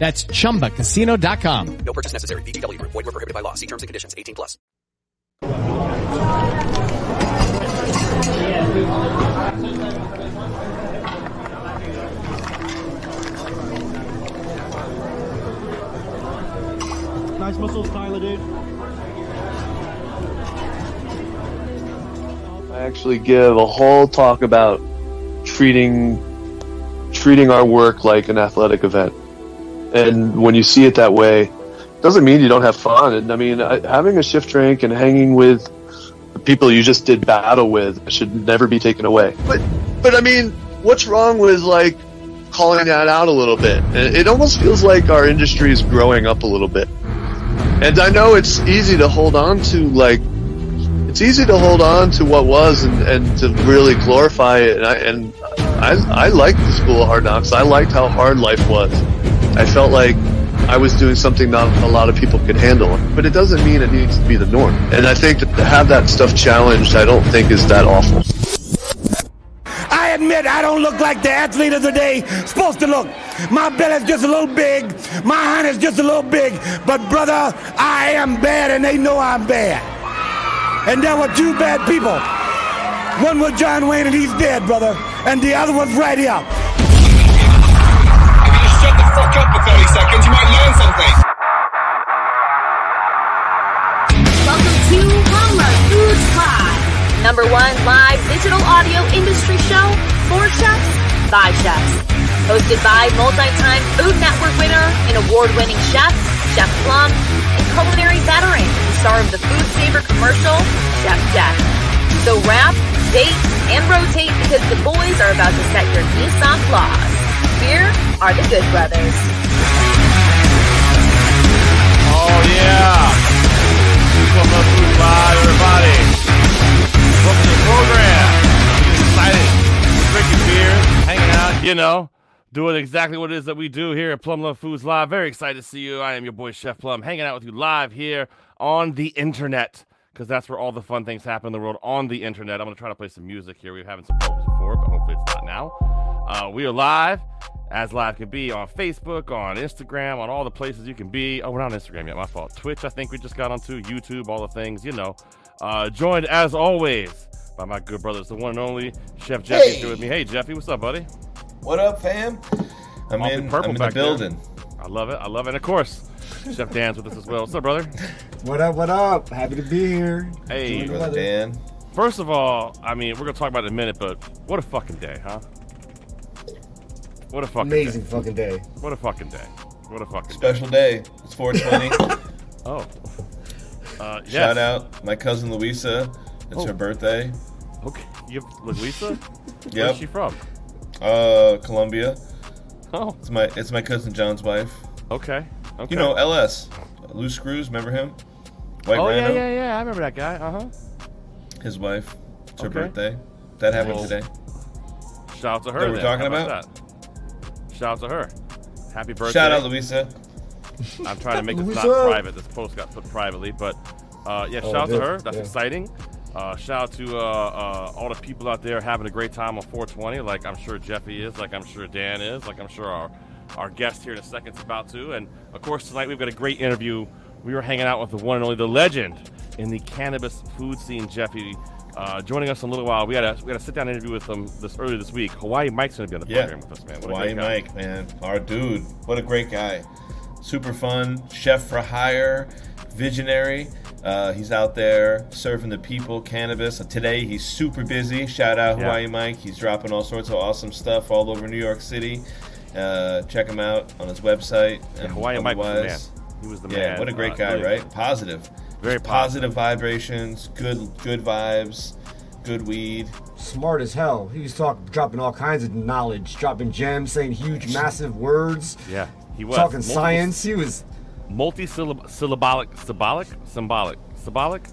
That's chumbacasino.com. No purchase necessary. VGW Group. Void were prohibited by law. See terms and conditions. 18 plus. Nice muscles, Tyler, dude. I actually give a whole talk about treating treating our work like an athletic event. And when you see it that way, doesn't mean you don't have fun. And I mean, I, having a shift drink and hanging with people you just did battle with should never be taken away. But but I mean, what's wrong with like calling that out a little bit? It, it almost feels like our industry is growing up a little bit. And I know it's easy to hold on to like it's easy to hold on to what was and, and to really glorify it. And I, and I, I liked the school of hard knocks. I liked how hard life was. I felt like I was doing something not a lot of people could handle. But it doesn't mean it needs to be the norm. And I think to have that stuff challenged, I don't think is that awful. I admit I don't look like the athlete of the day supposed to look. My belly's just a little big, my hand is just a little big, but brother, I am bad and they know I'm bad. And there were two bad people. One was John Wayne and he's dead, brother, and the other one's right here. If you Shut the fuck up for 30 seconds, you might learn something. Welcome to Mama Foods Live, number one live digital audio industry show for chefs by chefs. Hosted by multi-time Food Network winner and award-winning chef, Chef Plum, and culinary veteran, and star of the Food Saver commercial, Chef Jeff. So wrap, date, and rotate because the boys are about to set your Nissan flaws. Here are the Good Brothers. Oh yeah! Welcome up to live, everybody. Welcome to the program. Excited. Drinking beer, hanging out, you know, doing exactly what it is that we do here at Plum Luv Foods Live. Very excited to see you. I am your boy Chef Plum, hanging out with you live here on the internet because that's where all the fun things happen in the world on the internet. I'm gonna try to play some music here. We're having some problems before, but hopefully it's not now. Uh, we are live, as live can be, on Facebook, on Instagram, on all the places you can be. Oh, we're not on Instagram yet. My fault. Twitch, I think we just got onto YouTube, all the things, you know. Uh, joined as always by my good brothers, the one and only Chef Jeffy Hey. here with me. Hey, Jeffy, what's up, buddy? What up, fam? I'm Awfully in, purple I'm in the back there. building. I love it. I love it. And of course, Chef Dan's with us as well. What's up, brother? What up? What up? Happy to be here. Hey, Brother Dan. First of all, I mean, we're gonna talk about it in a minute, but what a fucking day, huh? What a fucking Amazing day. fucking day. What a fucking day. What a fucking Special day. It's 420. oh. Uh, yes. Shout out my cousin Louisa. It's Oh. her birthday. Okay. You have Louisa? Yep. Where's she from? Uh, Colombia. Oh. It's my it's my cousin John's wife. Okay. Okay. You know LS, Loose Screws. Remember him? White oh Rhino. yeah, yeah, yeah. I remember that guy. Uh huh. His wife. It's her Okay. birthday. That happened Well, today. Shout out to her. That we're then. talking How about? that? Shout out to her. Happy birthday. Shout out Louisa. I'm trying to make this not private. This post got put privately, but uh, yeah, Oh, shout out to her. That's Yeah. exciting. Uh, shout out to uh, uh, all the people out there having a great time on 420, like I'm sure Jeffy is, like I'm sure Dan is, like I'm sure our our guest here in a second is about to. And of course, tonight we've got a great interview. We were hanging out with the one and only the legend in the cannabis food scene, Jeffy. Uh, joining us in a little while, we had a we had a sit down interview with him this earlier this week. Hawaii Mike's going to be on the Yeah. program with us, man. What Hawaii. Mike, man. Our dude. What a great guy. Super fun. Chef for hire. Visionary. Uh, he's out there serving the people cannabis. Today he's super busy. Shout out Yeah. Hawaii Mike. He's dropping all sorts of awesome stuff all over New York City. Uh, check him out on his website. Yeah, and Hawaii Mike was the man. He was the yeah, man. what a great Uh, guy, really- right? Positive. Very Just positive vibrations. Good, good vibes. Good weed. Smart as hell. He was talking, dropping all kinds of knowledge, dropping gems, saying huge, massive words. Yeah, he was talking Multiple- science. He was multi-syllabolic, symbolic, symbolic, symbolic.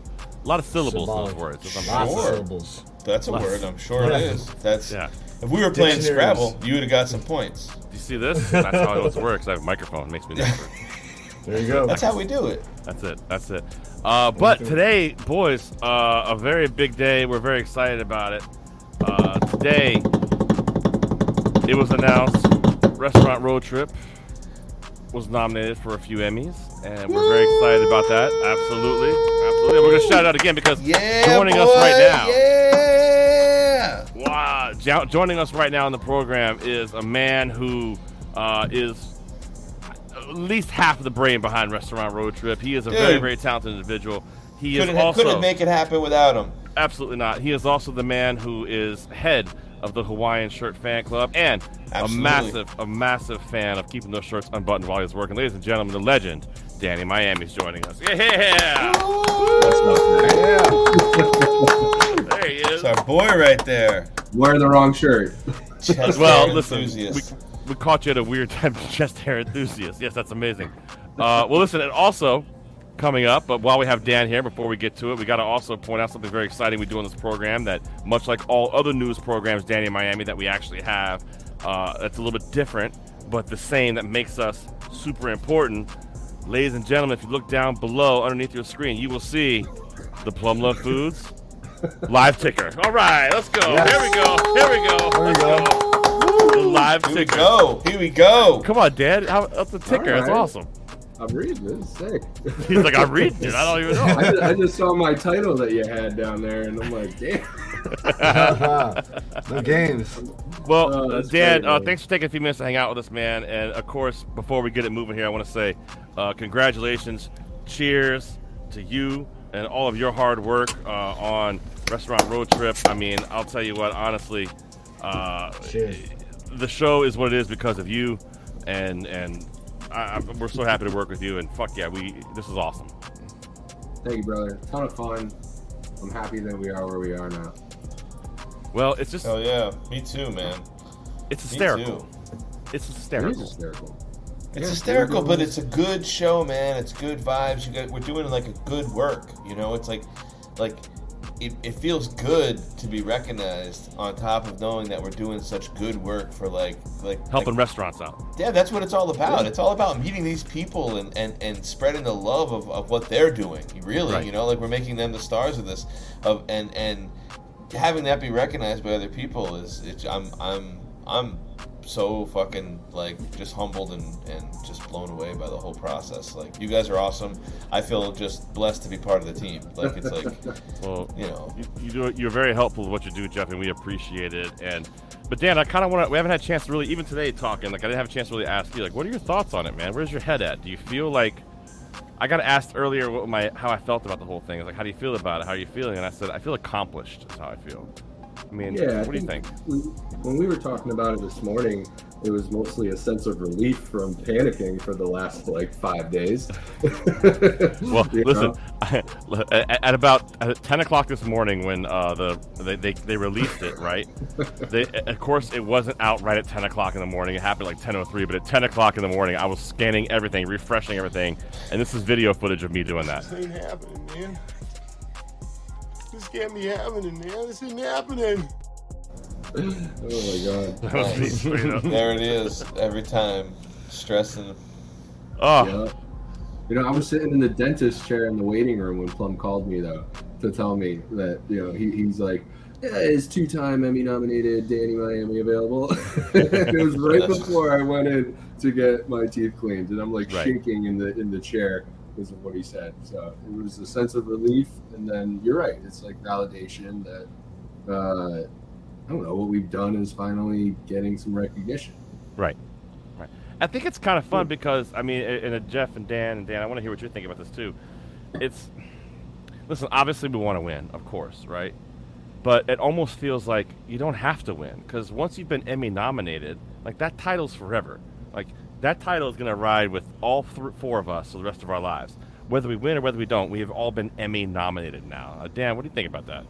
A lot of syllables in those words. if I'm Lots of syllables. That's a Lots. word. I'm sure it is. That's yeah. If we were playing Scrabble, you would have got some points. You see this? That's how it know works. I have a microphone. It makes me nervous. There you go. That's how we do it. That's it. That's it. Uh, but today, boys, uh, a very big day. We're very excited about it. Uh, today, it was announced Restaurant Road Trip was nominated for a few Emmys, and we're very excited about that. Absolutely. Absolutely. We're going to shout it out again because Yeah, joining us right now. Yeah. Wow. Jo- joining us right now in the program is a man who uh, is at least half of the brain behind Restaurant Road Trip. He is a very, Dude. very talented individual. He Couldn't, is also couldn't make it happen without him. absolutely not. He is also the man who is head of the Hawaiian Shirt Fan Club and Absolutely. a massive, a massive fan of keeping those shirts unbuttoned while he's working. Ladies and gentlemen, the legend Danny Miami is joining us. Yeah! Yeah, there he is. It's our boy right there. Wearing the wrong shirt. Chest well, hair listen, we, we caught you at a weird time, chest hair enthusiast. Yes, that's amazing. Uh, well, listen, and also coming up, but while we have Dan here, before we get to it, we got to also point out something very exciting we do on this program that, much like all other news programs, Danny in Miami, that we actually have, uh, that's a little bit different, but the same that makes us super important. Ladies and gentlemen, if you look down below underneath your screen, you will see the Plum Luv Foods live ticker. All right, let's go. Yes. Here we go. Here we go. There we let's go. The live Here we ticker. go. Here we go. Come on, Dad. How, that's a ticker. That's awesome. I'm reading this. Sick. He's like, I'm reading it. I don't even I just, I just saw my title that you had down there, and I'm like, damn. the games. Well, Oh, uh, Dan, great, uh, thanks for taking a few minutes to hang out with us, man. And of course, before we get it moving here, I want to say uh, congratulations, cheers to you and all of your hard work uh, on Restaurant Road Trip. I mean, I'll tell you what, honestly, uh, the show is what it is because of you, and and I, I, we're so happy to work with you. And fuck yeah, we this is awesome. Thank you, brother. Ton of fun. I'm happy that we are where we are now. Well, it's just Oh yeah, me too, man. it's Me hysterical. too. It's It is hysterical. Hysterical. It's Yeah, hysterical, but it's a good show, man. It's good vibes. You got, we're doing like a good work. You know, it's like, like, it, it feels good to be recognized. On top of knowing that we're doing such good work for like, like Helping like, restaurants out. Yeah, that's what it's all about. It's all about meeting these people and, and, and spreading the love of, of what they're doing. Really, Right. you know, like we're making them the stars of this, of and and having that be recognized by other people is it's I'm I'm I'm so fucking like just humbled and, and just blown away by the whole process. Like you guys are awesome. I feel just blessed to be part of the team. Like it's like Well, you know you, you do you're very helpful with what you do, Jeff, and we appreciate it. And but Dan, I kind of want to. We haven't had a chance to really, even today, talking. Like I didn't have a chance to really ask you. Like, what are your thoughts on it, man? Where's your head at? Do you feel like I got asked earlier what my how I felt about the whole thing. I was like, how do you feel about it? How are you feeling? And I said, I feel accomplished. Is how I feel. I mean, Yeah, I what do you think? we- when we were talking about it this morning, it was mostly a sense of relief from panicking for the last like five days. Well, You listen. know? at, at about at 10 o'clock this morning, when uh, the they, they, they released it, right? they, of course, it wasn't out right at 10 o'clock in the morning. It happened like 10:03, but at 10 o'clock in the morning, I was scanning everything, refreshing everything, and this is video footage of me doing that. This ain't happening, man. This can't be happening, man. This isn't happening. Oh my god. That was me straight up. there it is. Every time, stressing. Oh. Ah. Yeah. You know, I was sitting in the dentist chair in the waiting room when Plum called me though to tell me that you know he, he's like, yeah, is two-time Emmy nominated Danny Miami available? it was right before I went in to get my teeth cleaned, and I'm like Right. shaking in the in the chair because of what he said. So it was a sense of relief, and then you're right. It's like validation that uh, I don't know what we've done is finally getting some recognition. Right. Right. I think it's kind of fun because I mean, and Jeff and Dan and Dan, I want to hear what you're thinking about this too. It's listen, obviously we want to win, of course, right? But it almost feels like you don't have to win because once you've been Emmy nominated, like that title's forever. Like that title is going to ride with all th- four of us for the rest of our lives. Whether we win or whether we don't, we have all been Emmy nominated now. Uh, Dan, what do you think about that?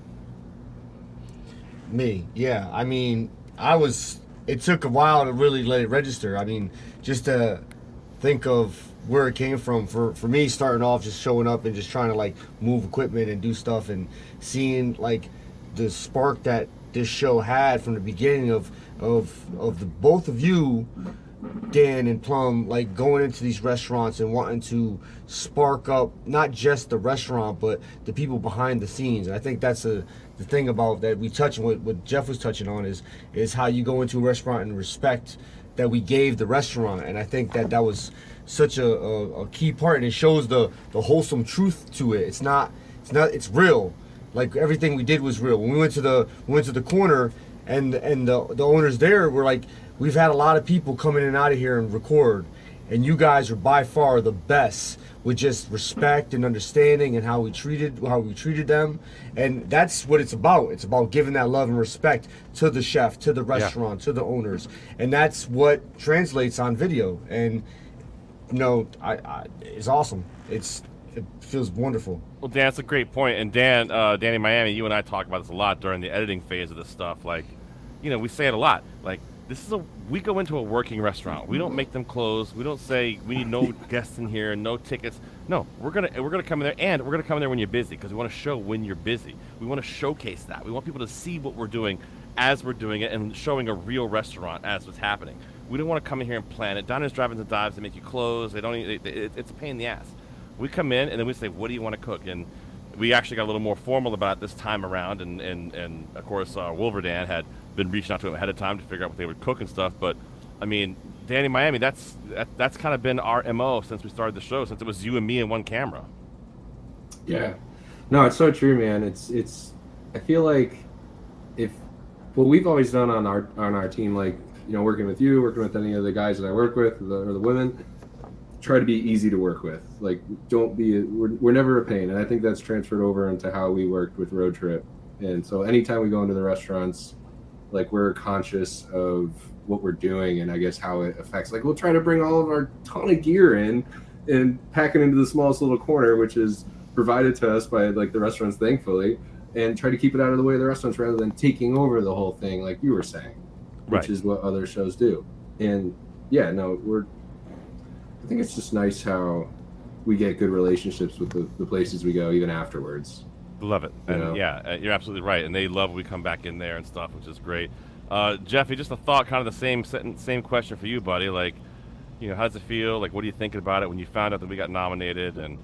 Me, yeah. I mean, I was. It took a while to really let it register. I mean, just to think of where it came from. For for me, starting off just showing up and just trying to like move equipment and do stuff, and seeing like the spark that this show had from the beginning of of of the both of you Dan and Plum like going into these restaurants and wanting to spark up not just the restaurant but the people behind the scenes. And I think that's a the thing about that we touch what, what Jeff was touching on is is how you go into a restaurant and respect that we gave the restaurant. And I think that that was such a, a, a key part and it shows the the wholesome truth to it. It's not it's not it's real. Like everything we did was real. When we went to the we went to the corner and and the the owners there were like we've had a lot of people come in and out of here and record and you guys are by far the best with just respect and understanding and how we treated how we treated them. And that's what it's about. It's about giving that love and respect to the chef to the restaurant to the owners. And that's what translates on video. And you know I, I it's awesome. It's it feels wonderful. Well, Dan, that's a great point. And Dan, uh, Danny Miami, you and I talk about this a lot during the editing phase of this stuff. Like, you know, we say it a lot. Like, this is a we go into a working restaurant. We don't make them close. We don't say we need no guests in here, no tickets. No, we're gonna we're gonna come in there, and we're gonna come in there when you're busy because we want to show when you're busy. We want to showcase that. We want people to see what we're doing as we're doing it and showing a real restaurant as what's happening. We don't want to come in here and plan it. Diners, drive-ins, and dives. They make you close. They don't. It, it, it's a pain in the ass. We come in and then we say, "What do you want to cook?" And we actually got a little more formal about it this time around, and and, and of course, uh, Wolverdan had been reaching out to him ahead of time to figure out what they would cook and stuff. But I mean, Danny Miami, that's that, that's kind of been our mo since we started the show, since it was you and me and one camera. Yeah. No, it's so true, man. It's it's. I feel like if what we've always done on our on our team, like you know, working with you, working with any of the guys that I work with, the, or the women, try to be easy to work with. Like, don't be. We're, we're never a pain, and I think that's transferred over into how we worked with Road Trip. And so, anytime we go into the restaurants, like we're conscious of what we're doing, and I guess how it affects. Like, we'll try to bring all of our ton of gear in and pack it into the smallest little corner, which is provided to us by like the restaurants, thankfully, and try to keep it out of the way of the restaurants rather than taking over the whole thing, like you were saying, which is what other shows do. And yeah, no, we're. I think it's just nice how we get good relationships with the, the places we go, even afterwards. Love it. You And know? yeah, uh, you're absolutely right. And they love when we come back in there and stuff, which is great. Uh, Jeffy, just a thought, kind of the same same question for you, buddy. Like, you know, how does it feel? Like, what are you thinking about it when you found out that we got nominated? And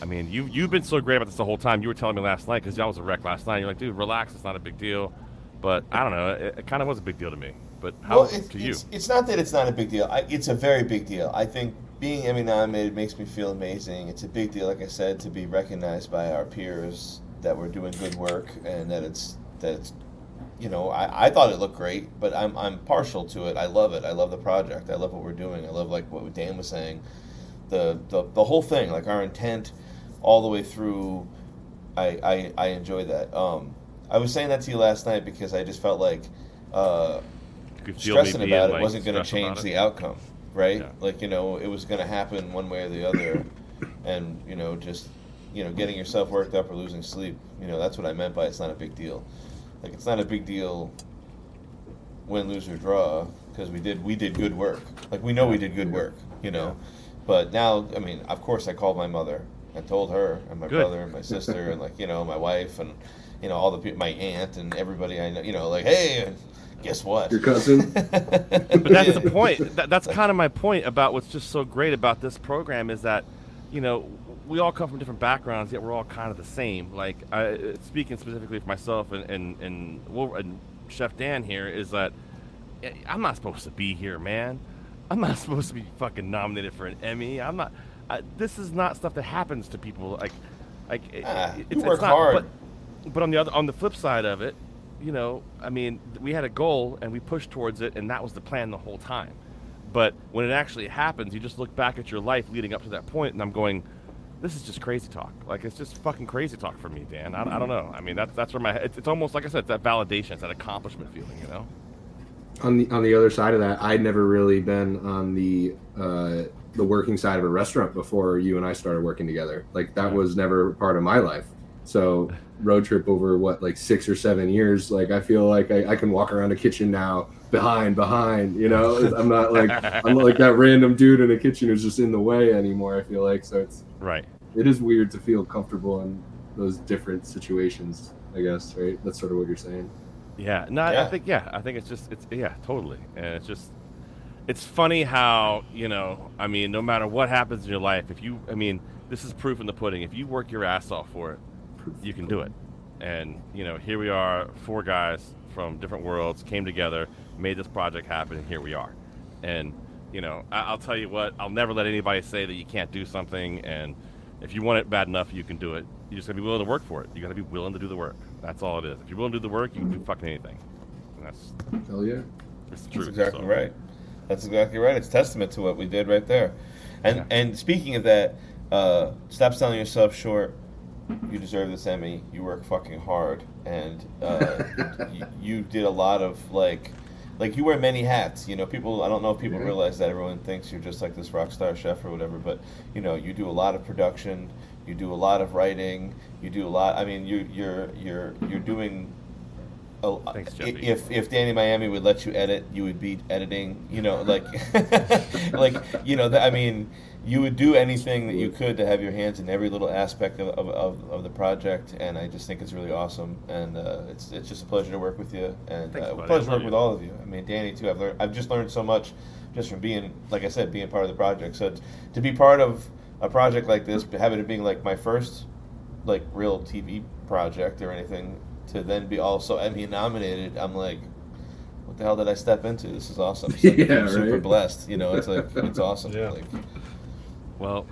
I mean, you you've been so great about this the whole time. You were telling me last night because y'all was a wreck last night. You're like, dude, relax. It's not a big deal. But I don't know. It, it kind of was a big deal to me. But how Well, it- to you? It's, it's not that it's not a big deal. I, it's a very big deal. I think being Emmy nominated makes me feel amazing. It's a big deal, like I said, to be recognized by our peers that we're doing good work and that it's that it's, you know, I, I thought it looked great, but I'm I'm partial to it. I love it. I love the project. I love what we're doing. I love like what Dan was saying. the, the the whole thing, like our intent, all the way through. I I, I enjoy that. Um, I was saying that to you last night because I just felt like uh, could feel me stressing about it wasn't going to change the outcome, right? Like you know, it was going to happen one way or the other, and you know, just you know, getting yourself worked up or losing sleep. You know, that's what I meant by it's not a big deal. Like it's not a big deal win, lose or draw because we did we did good work. Like we know we did good work, you know. But now, I mean, of course, I called my mother and told her and my Good. brother and my sister and like you know my wife and you know all the people, my aunt and everybody I know. You know, like hey, guess what? Your cousin. but that's the point. That, that's kind of my point about what's just so great about this program is that, you know, we all come from different backgrounds, yet we're all kind of the same. Like, I, speaking specifically for myself and and and, Wolver- and Chef Dan here is that eh, I'm not supposed to be here, man. I'm not supposed to be fucking nominated for an Emmy. I'm not. I, this is not stuff that happens to people. Like, like it- Ah, it's, you it's work not, hard. But, but on the other, on the flip side of it, you know, I mean, we had a goal and we pushed towards it, and that was the plan the whole time. But when it actually happens, you just look back at your life leading up to that point, and I'm going, this is just crazy talk. Like it's just fucking crazy talk for me, Dan. I, I don't know. I mean, that's that's where my it's, it's almost like I said, it's that validation, it's that accomplishment feeling, you know. on the on the other side of that, I'd never really been on the uh, the working side of a restaurant before you and I started working together. Like that was never part of my life. So road trip over what like six or seven years. Like I feel like I, I can walk around a kitchen now behind behind. You know, I'm not like I'm not like that random dude in a kitchen who's just in the way anymore. I feel like so it's right. It is weird to feel comfortable in those different situations. I guess right. That's sort of what you're saying. Yeah, no, I- I think yeah, I think it's just it's yeah, totally, and it's just it's funny how you know, I mean, no matter what happens in your life, if you, I mean, this is proof in the pudding. If you work your ass off for it, you can do it. And you know, here we are, four guys from different worlds came together, made this project happen, and here we are. And you know, I, I'll tell you what, I'll never let anybody say that you can't do something. And if you want it bad enough, you can do it. You just gotta be willing to work for it. You gotta be willing to do the work. That's all it is. If you're willing to do the work, you can do fucking anything. And that's hell yeah. It's the truth. That's exactly so. right. That's exactly right. It's testament to what we did right there. And and speaking of that, uh, stop selling yourself short. You deserve this Emmy. You work fucking hard, and uh, you, you did a lot of like, like you wear many hats. You know, people. I don't know if people Mhm. realize that everyone thinks you're just like this rock star chef or whatever. But you know, you do a lot of production. You do a lot of writing. You do a lot. I mean, you you're you're you're doing Oh, Thanks, Jeffy. if if Danny Miami would let you edit, you would be editing. You know, like like you know. th- I mean, you would do anything that you could to have your hands in every little aspect of, of, of, of the project, and I just think it's really awesome. And uh, it's it's just a pleasure to work with you, and Thanks, uh, buddy. pleasure to work love with all of you. I mean, Danny too. I've learned. I've just learned so much just from being, like I said, being part of the project. So to be part of a project like this, but having it being like my first like real TV project or anything, to then be also Emmy nominated, I'm like, what the hell did I step into? This is awesome. So Yeah, I'm super right. blessed. You know, it's like it's awesome. Like, Well,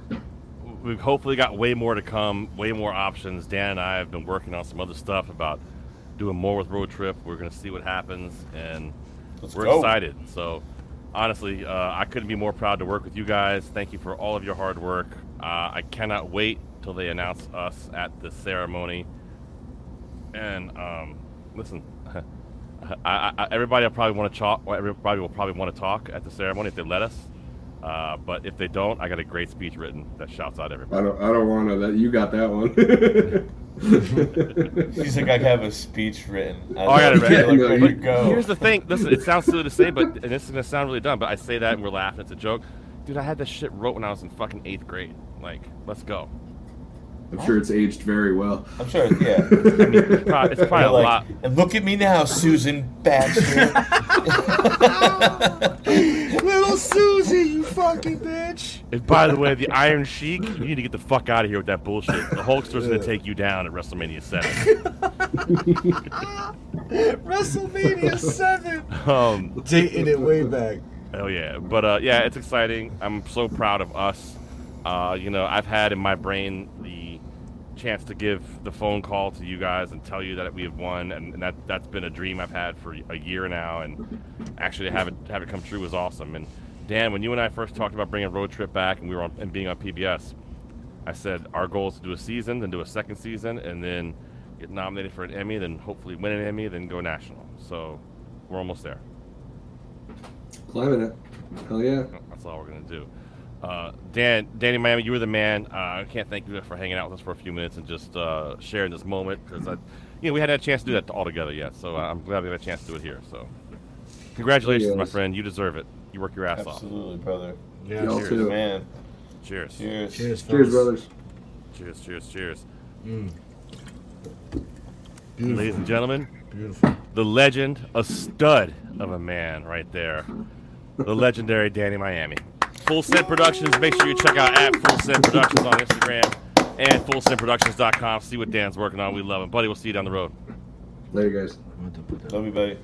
we've hopefully got way more to come, way more options. Dan and I have been working on some other stuff about doing more with Road Trip. We're going to see what happens, and Let's we're go. excited. So, honestly, uh, I couldn't be more proud to work with you guys. Thank you for all of your hard work. Uh, I cannot wait till they announce us at the ceremony. And um, listen, I, I, everybody will probably want to talk. Everybody will probably want to talk at the ceremony if they let us. Uh, but if they don't, I got a great speech written that shouts out everybody. I don't. I don't want to. That you got that one. he's like, I have a speech written. Oh, I got it Like, ready. ready But to go. Here's the thing. Listen, it sounds silly to say, but and this is gonna sound really dumb, but I say that and we're laughing. It's a joke, dude. I had this shit wrote when I was in fucking eighth grade. Like, let's go. I'm sure it's aged very well. I'm sure, yeah. I mean, it's probably, it's probably a Like, lot. And look at me now, Susan Baxter. Little Susie, you fucking bitch. And by the way, the Iron Sheik, you need to get the fuck out of here with that bullshit. The Hulkster's gonna take you down at WrestleMania Seven. WrestleMania 7. Um, Dating it way back. Hell yeah. But uh, yeah, it's exciting. I'm so proud of us. Uh, you know, I've had in my brain the chance to give the phone call to you guys and tell you that we have won, and, and that that's been a dream I've had for a year now, and actually to have it have it come true was awesome. And Dan, when you and I first talked about bringing road trip back and we were on, and being on PBS, I said our goal is to do a season, then do a second season, and then get nominated for an Emmy, then hopefully win an Emmy, then go national. So we're almost there. Climbing it. Hell yeah. That's all we're gonna do. Uh, Dan, Danny Miami, you were the man. Uh, I can't thank you for hanging out with us for a few minutes and just uh, sharing this moment because you know, we hadn't had a chance to do that all together yet. So uh, I'm glad we had a chance to do it here. So, congratulations, my friend. You deserve it. You work your ass off. Absolutely, brother. Yeah, Y'all cheers, too. man. Cheers. Cheers. Cheers, Cheers, brothers. Cheers, cheers, cheers. Mm. Ladies and gentlemen, Beautiful. the legend, a stud of a man right there, the legendary Danny Miami. Full Send Productions. Make sure you check out at Full Send Productions on Instagram and FullSendProductions.com. See what Dan's working on. We love him, buddy. We'll see you down the road. Later, guys. Love you, buddy.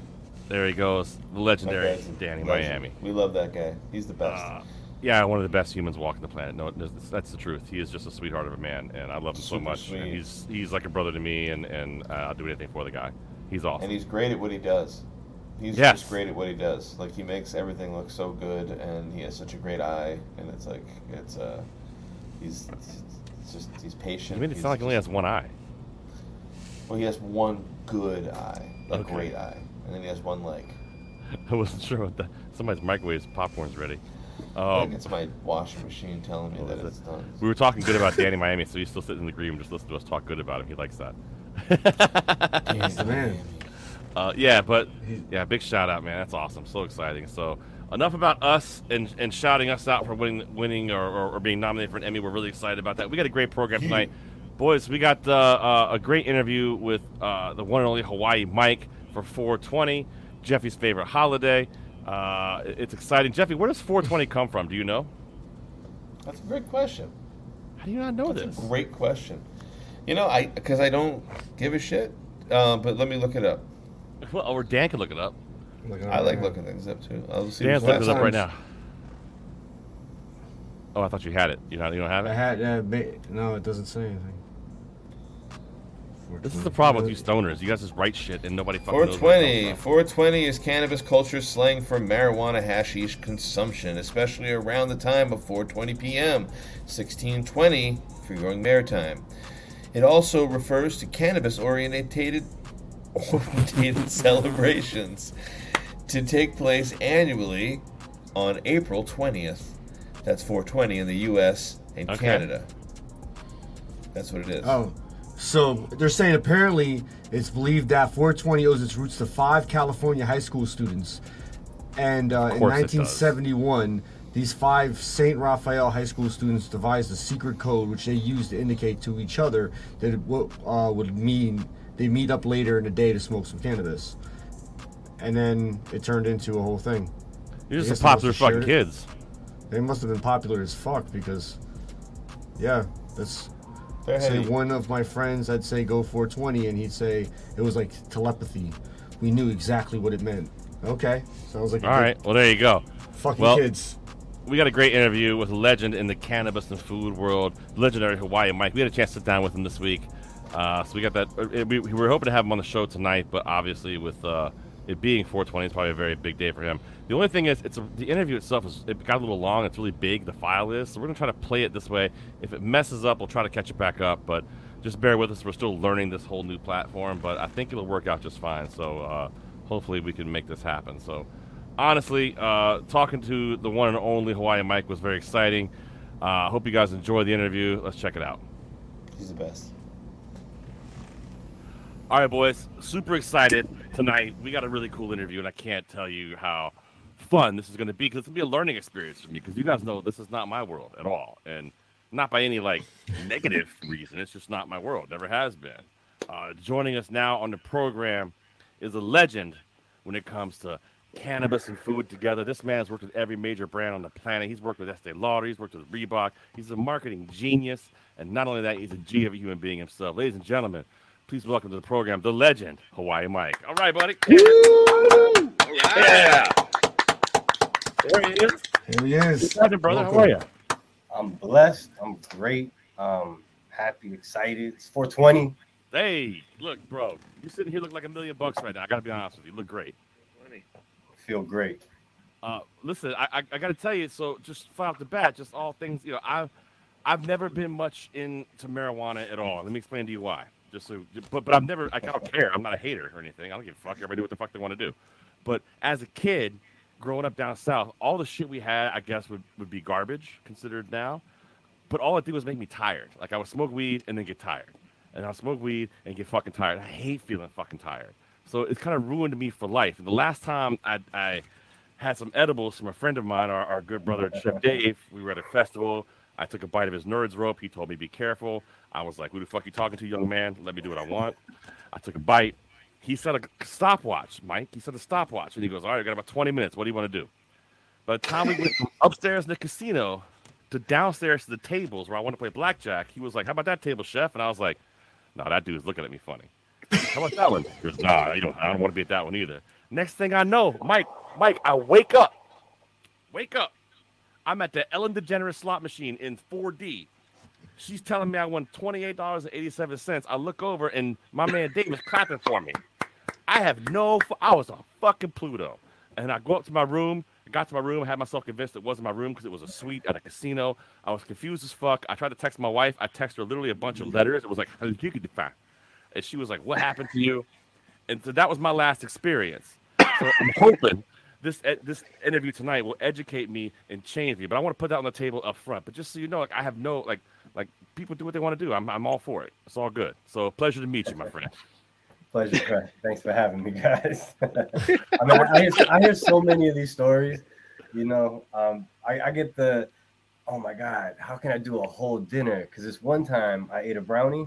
There he goes, the legendary Okay. Danny Legend. Miami. We love that guy. He's the best. Uh, yeah, one of the best humans walking the planet. No, that's, that's the truth. He is just a sweetheart of a man, and I love him so Super much. And he's he's like a brother to me, and and uh, I'll do anything for the guy. He's awesome. and he's great at what he does. He's Yes. just great at what he does. Like he makes everything look so good, and he has such a great eye. And it's like it's uh, he's it's just he's patient. You mean, it's He's sound like he only has one eye. Well, he has one good eye, a Okay. great eye, and then he has one leg. I wasn't sure what the somebody's microwave's popcorn's ready. I Um, think it's my washing machine telling me that was it's done. we were talking good about Danny Miami, so he's still sitting in the green room just listening to us talk good about him. He likes that. He's the man. Uh, yeah, but yeah, big shout out, man. That's awesome. So exciting. So enough about us and, and shouting us out for winning winning or, or, or being nominated for an Emmy. We're really excited about that. We got a great program tonight, boys. We got uh, uh, a great interview with uh, the one and only Hawaii Mike for 420, Jeffy's favorite holiday. Uh, it's exciting. Jeffy, where does 420 come from? Do you know? That's a great question. How do you not know That's this? a great question. You know, I because I don't give a shit. Uh, but let me look it up. Well, or Dan can look it up. I like looking things up too. I'll see. Dan's looking it up right now. Oh, I thought you had it. You not? You don't have it? I had uh, ba- no, it doesn't say anything. This is the problem with you stoners. You guys just write shit and nobody fucking knows 420. 420 is cannabis culture slang for marijuana hashish consumption, especially around the time of 4:20 p.m. 1620 for growing maritime. It also refers to cannabis orientated orientated celebrations to take place annually on April 20th. That's 420 in the U.S. and Okay. Canada. That's what it is. Oh, so they're saying apparently it's believed that 420 owes its roots to five California high school students, and uh, in course it does. 1971, these five San Rafael high school students devised a secret code which they used to indicate to each other that it wo- uh, would mean they meet up later in the day to smoke some cannabis, and then it turned into a whole thing. You're just I some they popular must have fucking shared kids. They must have been popular as fuck because, yeah, that's. They're say heady. one of my friends, I'd say go 420, and he'd say it was like telepathy. We knew exactly what it meant. Okay, sounds like a All good- right. Well, there you go. Fucking well, kids. We got a great interview with a legend in the cannabis and food world, legendary Hawaii Mike. We had a chance to sit down with him this week. Uh, so we got that. uh, We, we were hoping to have him on the show tonight, but obviously with uh, it being 420, it's probably a very big day for him. The only thing is, it's a, the interview itself is it got a little long. It's really big. The file is, so we're gonna try to play it this way. If it messes up, we'll try to catch it back up. But just bear with us. We're still learning this whole new platform, but I think it'll work out just fine. So uh, hopefully we can make this happen. So honestly, uh, talking to the one and only Hawaii Mike was very exciting. I uh, hope you guys enjoy the interview. Let's check it out. He's the best. All right, boys. Super excited tonight. We got a really cool interview, and I can't tell you how fun this is going to be because it's going to be a learning experience for me. Because you guys know this is not my world at all, and not by any like negative reason. It's just not my world. Never has been. Uh, joining us now on the program is a legend when it comes to cannabis and food together. This man's worked with every major brand on the planet. He's worked with Estee Lauder. He's worked with Reebok. He's a marketing genius, and not only that, he's a G of a human being himself. Ladies and gentlemen, please welcome to the program the legend Hawaii Mike. All right, buddy. Yeah. There he is. Here he is. Legend, brother. How are you? I'm blessed. I'm great. Um, happy, excited. It's 420. Hey, look, bro. You're sitting here look like a million bucks right now. I gotta be honest with you. You look great. Feel great. Uh, listen, I, I, I got to tell you. So just right off the bat, just all things. You know, I've I've never been much into marijuana at all. Let me explain to you why. Just so, but but I've never. I don't care. I'm not a hater or anything. I don't give a fuck. Everybody do what the fuck they want to do. But as a kid, growing up down south, all the shit we had, I guess, would, would be garbage considered now. But all it did was make me tired. Like I would smoke weed and then get tired, and I'll smoke weed and get fucking tired. I hate feeling fucking tired. So it's kind of ruined me for life. And the last time I, I had some edibles from a friend of mine, our, our good brother Chef Dave, we were at a festival. I took a bite of his nerds rope. He told me be careful. I was like, "Who the fuck are you talking to, young man? Let me do what I want." I took a bite. He said a stopwatch, Mike. He said a stopwatch, and he goes, "All right, I got about 20 minutes. What do you want to do?" By the time we went from upstairs in the casino to downstairs to the tables where I want to play blackjack, he was like, "How about that table, chef?" And I was like, "No, that dude's looking at me funny." How about that one? He goes, "Nah, you don't. I don't want to be at that one either." Next thing I know, Mike, Mike, I wake up, wake up. I'm at the Ellen DeGeneres slot machine in 4D. She's telling me I won $28.87. I look over and my man Dave is clapping for me. I have no, I was on fucking Pluto. And I go up to my room. I got to my room, had myself convinced it wasn't my room because it was a suite at a casino. I was confused as fuck. I tried to text my wife. I texted her literally a bunch of letters. It was like, and she was like, What happened to you? And so that was my last experience. So I'm hoping this eh, this interview tonight will educate me and change me. But I want to put that on the table up front. But just so you know, like I have no like like people do what they want to do. I'm I'm all for it. It's all good. So pleasure to meet you, my friend. Pleasure. Thanks for having me, guys. I mean, I hear, I hear so many of these stories. You know, um, I, I get the, oh my god, how can I do a whole dinner? Because this one time I ate a brownie.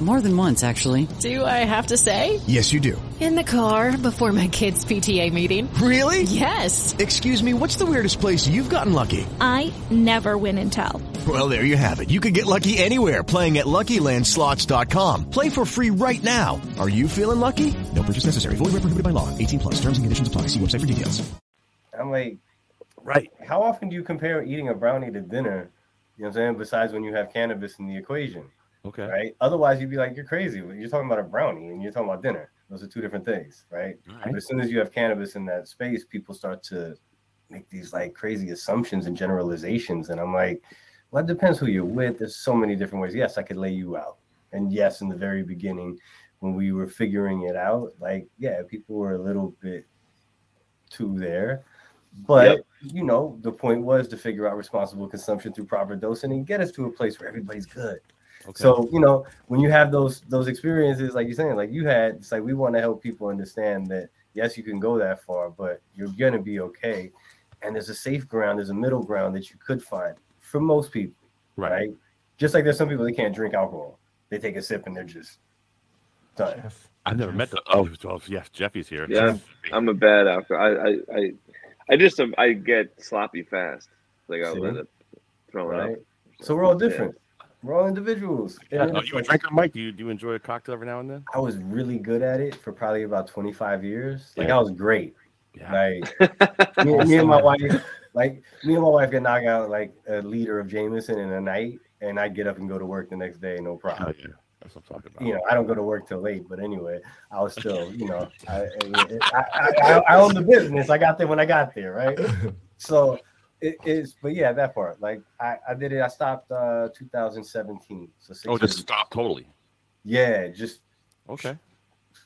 More than once, actually. Do I have to say? Yes, you do. In the car before my kids' PTA meeting. Really? Yes. Excuse me, what's the weirdest place you've gotten lucky? I never win and tell. Well, there you have it. You can get lucky anywhere playing at LuckyLandSlots.com. Play for free right now. Are you feeling lucky? No purchase necessary. Void where prohibited by law. 18 plus. Terms and conditions apply. See website for details. I'm like, right. How often do you compare eating a brownie to dinner? You know what I'm saying? Besides when you have cannabis in the equation. Okay. Right. Otherwise, you'd be like, you're crazy. You're talking about a brownie and you're talking about dinner. Those are two different things, right? right. But as soon as you have cannabis in that space, people start to make these like crazy assumptions and generalizations. And I'm like, well, it depends who you're with. There's so many different ways. Yes, I could lay you out. And yes, in the very beginning, when we were figuring it out, like, yeah, people were a little bit too there. But Yep. you know, the point was to figure out responsible consumption through proper dosing and get us to a place where everybody's good. Okay. So you know, when you have those those experiences, like you're saying, like you had, it's like we want to help people understand that yes, you can go that far, but you're gonna be okay. And there's a safe ground, there's a middle ground that you could find for most people, right? Just like there's some people that can't drink alcohol, they take a sip and they're just done. I've never met the. Oh, well, yes, Jeffy's here. Yeah, I'm a bad alcohol. I, I, I, I just um, I get sloppy fast. Like I'll See? end up throwing Right? up. So we're all different. We're all individuals. Yeah. And Oh, you a like- drinker, Mike? Do you do you enjoy a cocktail every now and then? I was really good at it for probably about 25 years. Like Yeah. I was great. Like me, me and my wife, like me and my wife could knock out like a liter of Jameson in a night, and I get up and go to work the next day, no oh, problem. yeah, that's what I'm talking about. You know, I don't go to work till late, but anyway, I was still, you know, I, I, I, I, I own the business. I got there when I got there, right? So it is, but yeah, that part. Like I, I did it. I stopped uh 2017. So six Oh, just years- stop totally. Yeah, just Okay.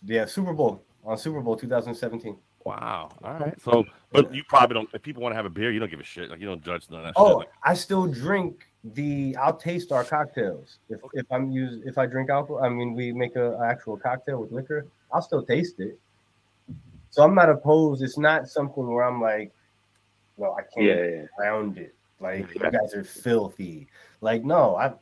yeah, Super Bowl on Super Bowl 2017. Wow. All right. So, but you probably don't. If people want to have a beer, you don't give a shit. Like you don't judge none of that Oh, shit. Like, I still drink the. I'll taste our cocktails if, if I'm use if I drink alcohol. I mean, we make a, a actual cocktail with liquor. I'll still taste it. So I'm not opposed. It's not something where I'm like, well, I can't Yeah, yeah. around it. Like you guys are filthy. Like no, I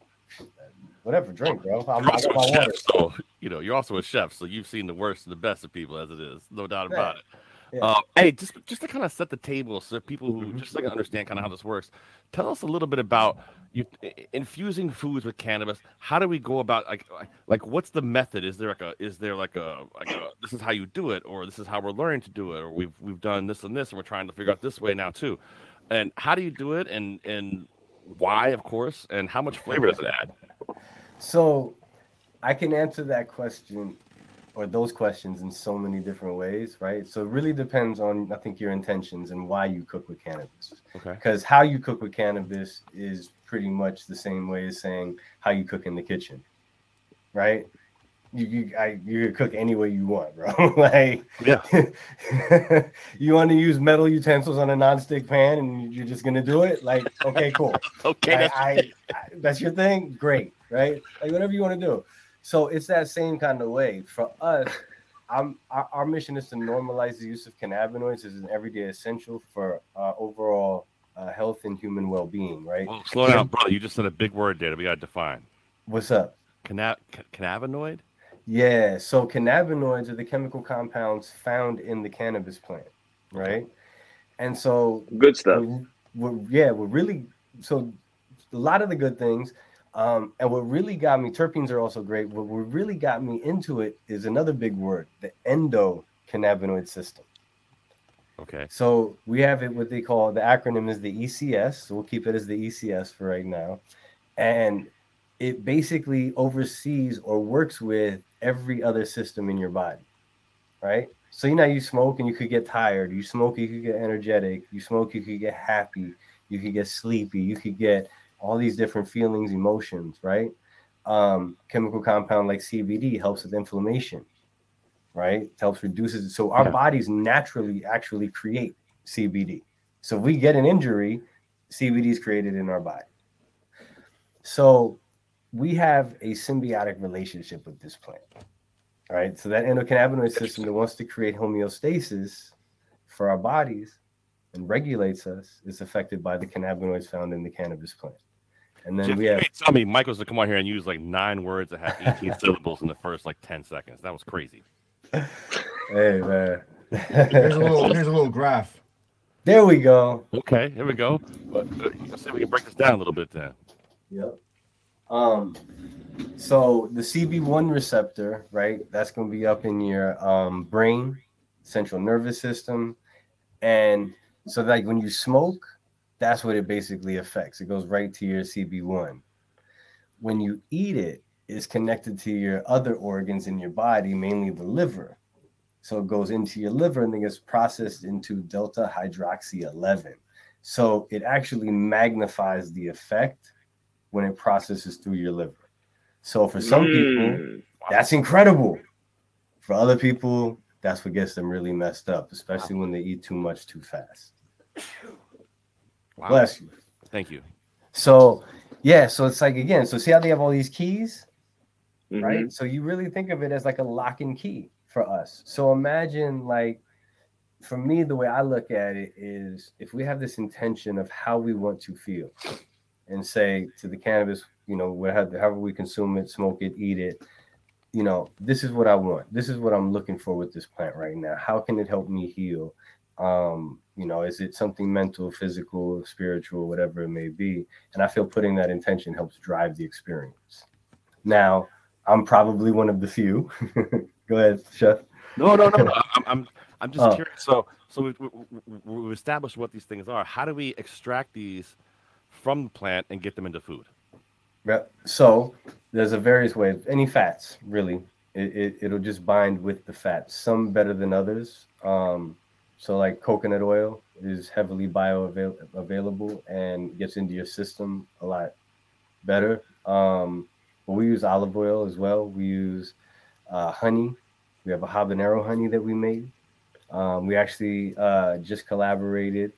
whatever, drink, bro. I'm, You're also my a chef, water. so you know you're also a chef, so you've seen the worst and the best of people as it is, no doubt Yeah. about it. Yeah. Uh, hey, just just to kind of set the table, so people who Mm-hmm. just like understand kind of how this works. Tell us a little bit about you infusing foods with cannabis. How do we go about like like- like what's the method? Is there like a is there like a like a this is how you do it, or this is how we're learning to do it, or we've we've done this and this, and we're trying to figure out this way now too. And how do you do it, and and why, of course, and how much flavor does it add? So I can answer that question or those questions in so many different ways, right? So it really depends on I think your intentions and why you cook with cannabis. Okay. Because how you cook with cannabis is pretty much the same way as saying how you cook in the kitchen, right? You you I, you can cook any way you want, bro. like yeah, you want to use metal utensils on a nonstick pan and you're just gonna do it. Like okay, cool. Okay, I- that's I, I, that's your thing. Great, right? Like whatever you want to do. So it's that same kind of way for us. I'm our, our mission is to normalize the use of cannabinoids as an everyday essential for uh, overall uh, health and human well-being. Right? Whoa, slow down, bro. You just said a big word there that we got to define. What's up? Canna- ca- cannabinoid? Yeah. So cannabinoids are the chemical compounds found in the cannabis plant, right? And so Good stuff. We're, we're- yeah, we're really so a lot of the good things. Um, and what really got me, terpenes are also great. What, what really got me into it is another big word, the endocannabinoid system. Okay. So we have it what they call the acronym is the ECS. So we'll keep it as the ECS for right now. And it basically oversees or works with every other system in your body. Right? So you know you smoke and you could get tired. You smoke, you could get energetic. You smoke, you could get happy. You could get sleepy. You could get all these different feelings, emotions, right? Um, chemical compound like CBD helps with inflammation, right? It helps reduces it. So our bodies naturally actually create CBD. So if we get an injury, CBD is created in our body. So we have a symbiotic relationship with this plant. All right. So that endocannabinoid system that wants to create homeostasis for our bodies and regulates us is affected by the cannabinoids found in the cannabis plant. And then Jeff, we you have can't tell me Michael's to come on here and use like nine words that have 18 syllables in the first like 10 seconds. That was crazy. hey man. Here's a little here's a little graph. There we go. Okay, here we go. But, uh, let's see if we can break this down a little bit then. Yep. Um, so the CB1 receptor, right? That's going to be up in your um, brain, central nervous system, and so like when you smoke, that's what it basically affects. It goes right to your CB1. When you eat it, it's connected to your other organs in your body, mainly the liver. So it goes into your liver and then gets processed into delta hydroxy 11. So it actually magnifies the effect when it processes through your liver. So for some mm, people, that's incredible. For other people, that's what gets them really messed up, especially when they eat too much too fast. Wow. Bless you. Thank you. So yeah, so it's like again, so see how they have all these keys, Mm-hmm. right? So you really think of it as like a lock and key for us. So imagine like for me, the way I look at it is if we have this intention of how we want to feel and say to the cannabis, you know, whatever however we consume it, smoke it, eat it, you know, this is what I want. This is what I'm looking for with this plant right now. How can it help me heal? Um, you know, is it something mental, physical, spiritual, whatever it may be? And I feel putting that intention helps drive the experience. Now, I'm probably one of the few. Go ahead, Chef. No, no, no, no. I'm, I'm, I'm just Oh. curious. So, so we, we, we- we've established what these things are. How do we extract these from the plant and get them into food? Yeah. So there's a various ways. Any fats, really, it, it it'll just bind with the fats. Some better than others. Um, so like coconut oil is heavily bioavailable and gets into your system a lot better. Um, but we use olive oil as well. We use uh, honey. We have a habanero honey that we made. Um, we actually uh, just collaborated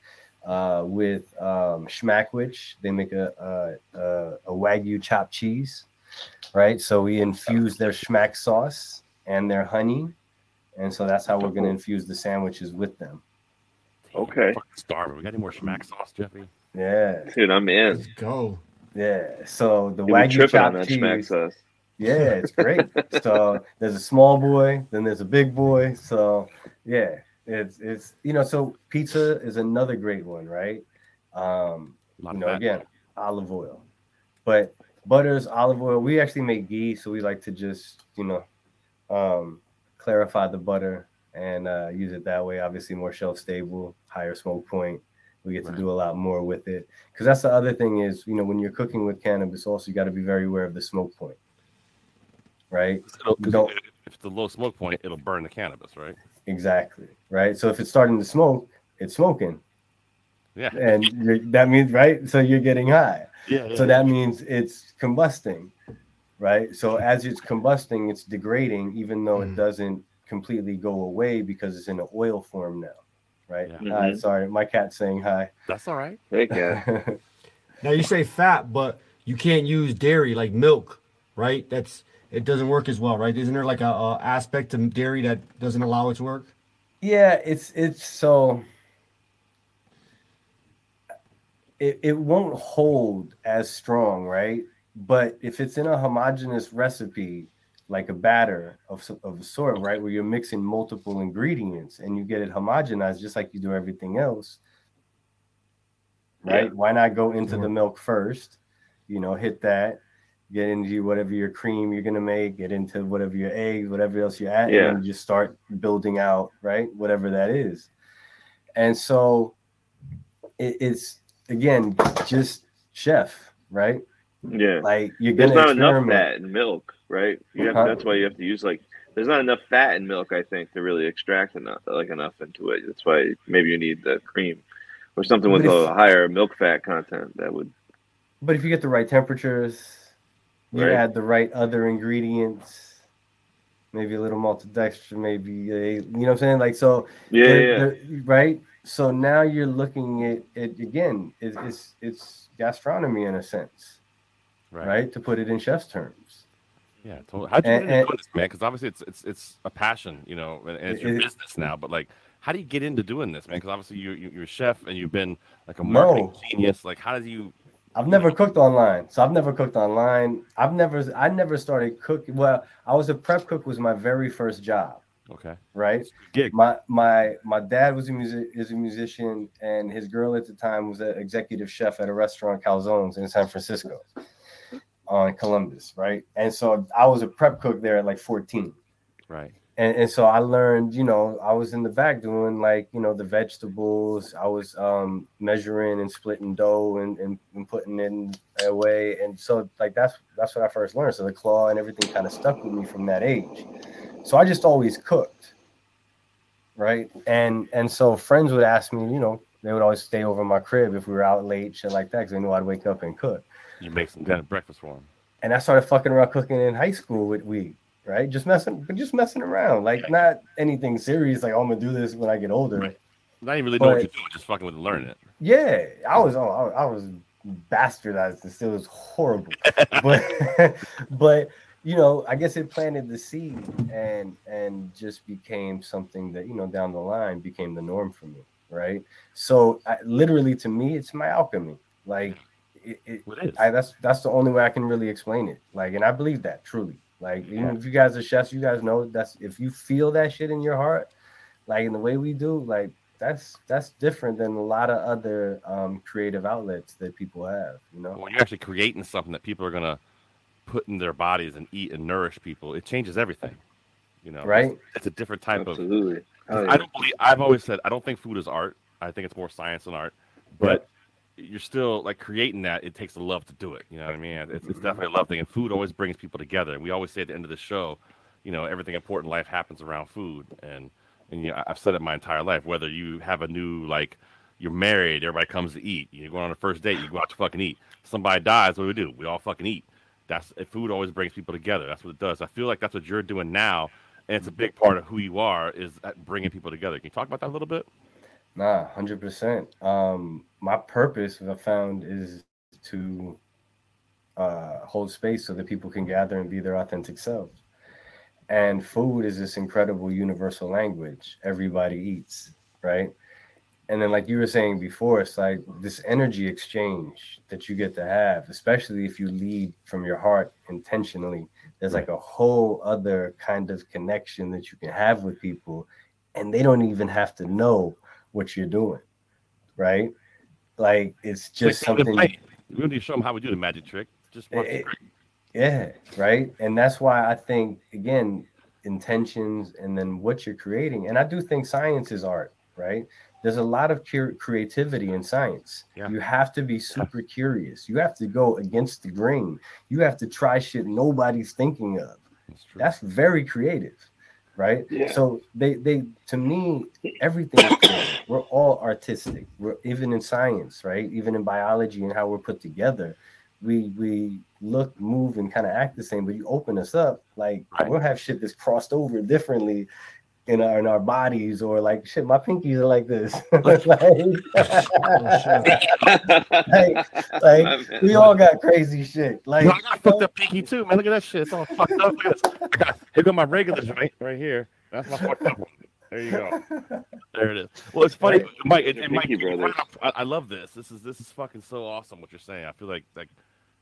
uh, with um, Schmackwich. They make a, a, a, a Wagyu chopped cheese, right? So we infuse their Schmack sauce and their honey. And so that's how we're going to infuse the sandwiches with them. Okay. Starving. We got any more schmack sauce, Jeffy? Yeah. Dude, I'm in. Let's go. Yeah. So the You'll wagyu tripping on chopped cheese. sauce. Yeah, it's great. so there's a small boy, then there's a big boy. So yeah, it's it's you know, so pizza is another great one, right? Um, you know, again, olive oil. But butters, olive oil, we actually make ghee, so we like to just, you know, um clarify the butter and uh use it that way. Obviously more shelf stable, higher smoke point. We get to do a lot more with it. Because that's the other thing is, you know, when you're cooking with cannabis, also you got to be very aware of the smoke point right? Don't if it's a low smoke point, it'll burn the cannabis, right? exactly right. So if it's starting to smoke, it's smoking, Yeah. and you're, that means right. So you're getting high. Yeah, yeah, so that means it's combusting, right? So as it's combusting, it's degrading, even though Mm-hmm. it doesn't completely go away because it's in an oil form now, right? Yeah. Hi, Mhm. sorry, my cat's saying hi. That's all right. Hey, Now you say fat, but you can't use dairy like milk, right? That's it doesn't work as well, right? Isn't there like a, a aspect to dairy that doesn't allow it to work? Yeah, it's it's so it, it won't hold as strong, right? But if it's in a homogenous recipe, like a batter of, of a sort, right, where you're mixing multiple ingredients and you get it homogenized just like you do everything else, right? Yeah. Why not go into the milk first? You know, hit that, get into whatever your cream you're gonna make, get into whatever your eggs, whatever else you add, Yeah. and just start building out, right? Whatever that is. And so it, it's again just chef, right? Yeah. Like you're There's not enough fat in milk, right? You have that's why you have to use like there's not enough fat in milk, I think, to really extract enough like enough into it. That's why maybe you need the cream or something with But a higher milk fat content that would But if you get the right temperatures, you Right. add the right other ingredients, maybe a little maltodextrin, maybe a, you know what I'm saying? Like so, Yeah, they're- yeah. they're- right. So now you're looking at it again. It's it's, it's gastronomy in a sense, right. To put it in chef's terms. Yeah, totally. How'd you And- and- this, man? Because obviously it's it's it's a passion, you know, and, and it's your It- business now. But like, how do you get into doing this, man? Because obviously you you- you're a chef and you've been like a No. marketing genius. Like, how did you? I've never cooked online, so I've never cooked online. I've never, I never started cooking. Well, I was a prep cook. Was my very first job. Okay. Right. My my my dad was a music is a musician, and his girl at the time was an executive chef at a restaurant Calzones in San Francisco, on Columbus. Right. And so I was a prep cook there at like 14. Right. and, and so I learned, you know, I was in the back doing like, you know, the vegetables. I was um measuring and splitting dough and, and, and putting it away. And so like that's that's what I first learned. So the claw and everything kind of stuck with me from that age. So I just always cooked. Right. And and so friends would ask me, you know, they would always stay over my crib if we were out late, shit like that, because they knew I'd wake up and cook. You make some kind of breakfast for them. And I started fucking around cooking in high school with weed, right? Just messing, just messing around, like not anything serious. Like oh, I'm gonna do this when I get older. I'm not even really know what But- you're doing, just fucking with learning it. Yeah, I was oh, I I was bastardized. and still was horrible, but but you know, I guess it planted the seed and and just became something that you know down the line became the norm for me, right? So I, literally, to me, it's my alchemy. Like it, it, I, that's that's the only way I can really explain it. Like, and I believe that truly. Like, even if you guys are chefs, you guys know that's if you feel that shit in your heart, like in the way we do, like that's that's different than a lot of other um creative outlets that people have. You know, When you're actually creating something that people are gonna put in their bodies and eat and nourish people, it changes everything. You know, Right. It's, it's a different type Absolutely. of. Oh, yeah. I don't believe. I've always said I don't think food is art. I think it's more science than art. But you're still like creating that. It takes a love to do it. You know what I mean? It's, it's mm-hmm. definitely a love thing, and food always brings people together. And we always say at the end of the show, you know, everything important in life happens around food. And and you know, I've said it my entire life. Whether you have a new like you're married, everybody comes to eat. You go on a first date, you go out to fucking eat. Somebody dies, what do we do? We all fucking eat. That's food always brings people together. That's what it does. I feel like that's what you're doing now, and it's a big part of who you are is that bringing people together. Can you talk about that a little bit? Nah, hundred percent. Um, my purpose, I found, is to uh, hold space so that people can gather and be their authentic selves. And food is this incredible universal language. Everybody eats, right? and then like you were saying before it's like this energy exchange that you get to have especially if you lead from your heart intentionally there's like a whole other kind of connection that you can have with people and they don't even have to know what you're doing right? Like it's just Like, something We don't need to show them how we do the magic trick. Just the Eh, yeah right? And that's why i think again intentions and then what you're creating. And i do think science is art right? There's a lot of cur- creativity in science. You have to be super curious. You have to go against the grain. You have to try shit nobody's thinking of. That's, that's very creative right? Yeah. so they they to me everything we're all artistic. We're even in science right? Even in biology and how we're put together we we look move and kind of act the same. But you open us up like we'll have shit that's crossed over differently in our in our bodies or like shit my pinkies are like this oh, like, like, we all got crazy shit like Yo, I got fucked up pinky too, man. Look at that shit. It's all fucked up. Look at this. I got, here go my regular right, right here. That's my fucked up one. There you go. There it is. Well, it's funny, Mike. It, it, Mike Pinky you brothers. brought up- I, I love this. This is this is fucking so awesome. What you're saying. I feel like like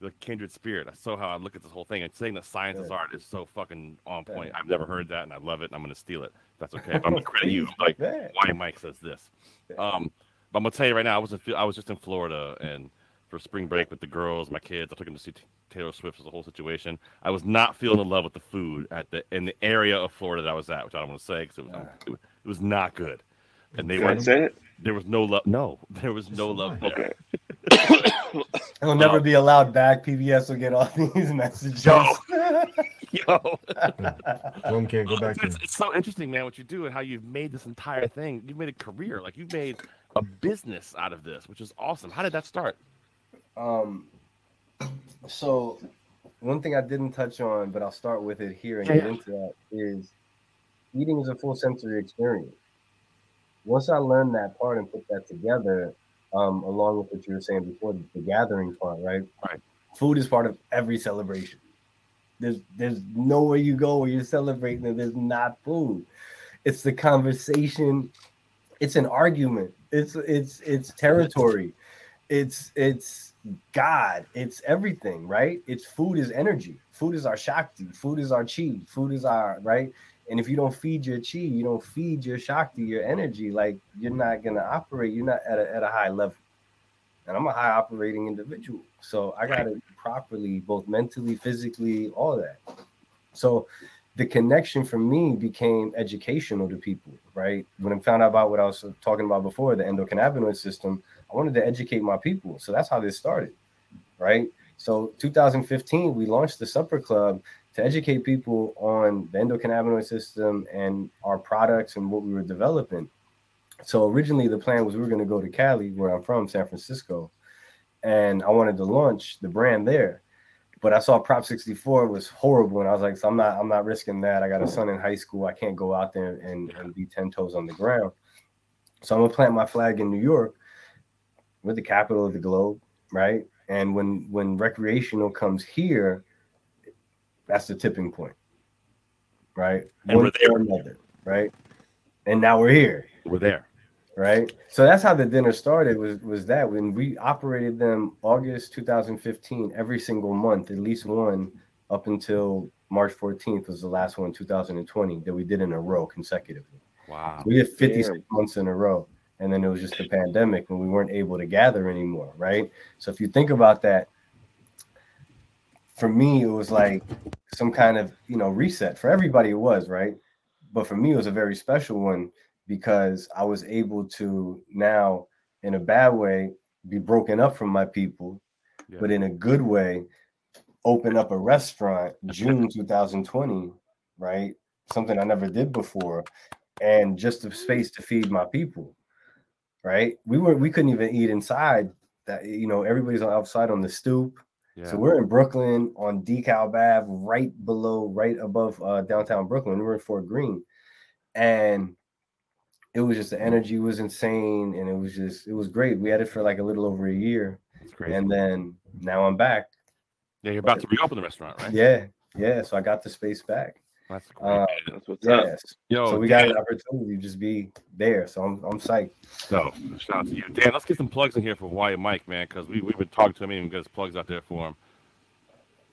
the kindred spirit. I so how I look at this whole thing. And saying that science is art is so fucking on point. I've never heard that, and I love it. And I'm gonna steal it. That's okay. If I'm gonna credit you. Like, why Mike says this? Um, but I'm gonna tell you right now. I was in, I was just in Florida and for spring break with the girls, my kids. I took them to see Taylor Swift. It was a whole situation. I was not feeling in love with the food at the in the area of Florida that I was at, which I don't want to say because it was it, was- not good. And they were say it? There was no love. No, there was no love there. it'll never be allowed back pbs will get all these messages Yo. Yo, One can't go back It's, it's so interesting, man, what you do and how you've made this entire thing. You've made a career, like you've made a business out of this, which is awesome. How did that start? Um, so one thing I didn't touch on, but I'll start with it here and Yeah. get into that is eating is a full sensory experience. Once I learned that part and put that together, um, along with what you were saying before, the gathering part, right? Right. Food is part of every celebration. There's there's nowhere you go where you're celebrating and there's not food. It's the conversation. It's an argument. It's it's it's territory. It's it's God. It's everything, right? It's food is energy. Food is our shakti. Food is our chi. Food is our right. And if you don't feed your chi, you don't feed your shakti, your energy. Like you're not gonna operate. You're not at a at a high level. And I'm a high operating individual, so I got to properly, both mentally, physically, all that. So the connection for me became educational to people, right? When I found out about what I was talking about before, the endocannabinoid system, I wanted to educate my people. So that's how this started, right? So 2015, we launched the Supper Club to educate people on the endocannabinoid system and our products and what we were developing. So originally the plan was we were going to go to Cali, where I'm from, San Francisco, and I wanted to launch the brand there but I saw Prop 64 was horrible, and I was like, so I'm not, I'm not risking that. I got a son in high school. I can't go out there and, and be 10 toes on the ground. So I'm gonna plant my flag in New York, with the capital of the globe, right? And when when recreational comes here, that's the tipping point, right? And One we're there. another, right? And now we're here. We're there. Right. So that's how the dinner started was was that when we operated them August 2015 every single month, at least one up until March 14th was the last one 2020 that we did in a row consecutively. Wow. We did 56 months in a row. And then it was just the pandemic when we weren't able to gather anymore, right? So if you think about that, for me, it was like some kind of you know reset. For everybody, it was right, but for me, it was a very special one because I was able to now, in a bad way, be broken up from my people, but in a good way, open up a restaurant June 2020, right? Something I never did before, and just a space to feed my people, right? We were we couldn't even eat inside. That you know everybody's outside on the stoop. Yeah. So we're in Brooklyn on DeKalb Ave, right below, right above uh, downtown Brooklyn. We're in Fort Greene, and it was just the energy was insane, and it was just it was great. We had it for like a little over a year, and then now I'm back. Yeah, you're about to reopen the restaurant, right? Yeah, yeah. So I got the space back, That's Uh, That's what's yes. up. Yo, so we got an opportunity to just be there. So I'm I'm psyched. So shout out to you, Dan. Let's get some plugs in here for Hawaii Mike, man, because we we've been talking to him and get his plugs out there for him.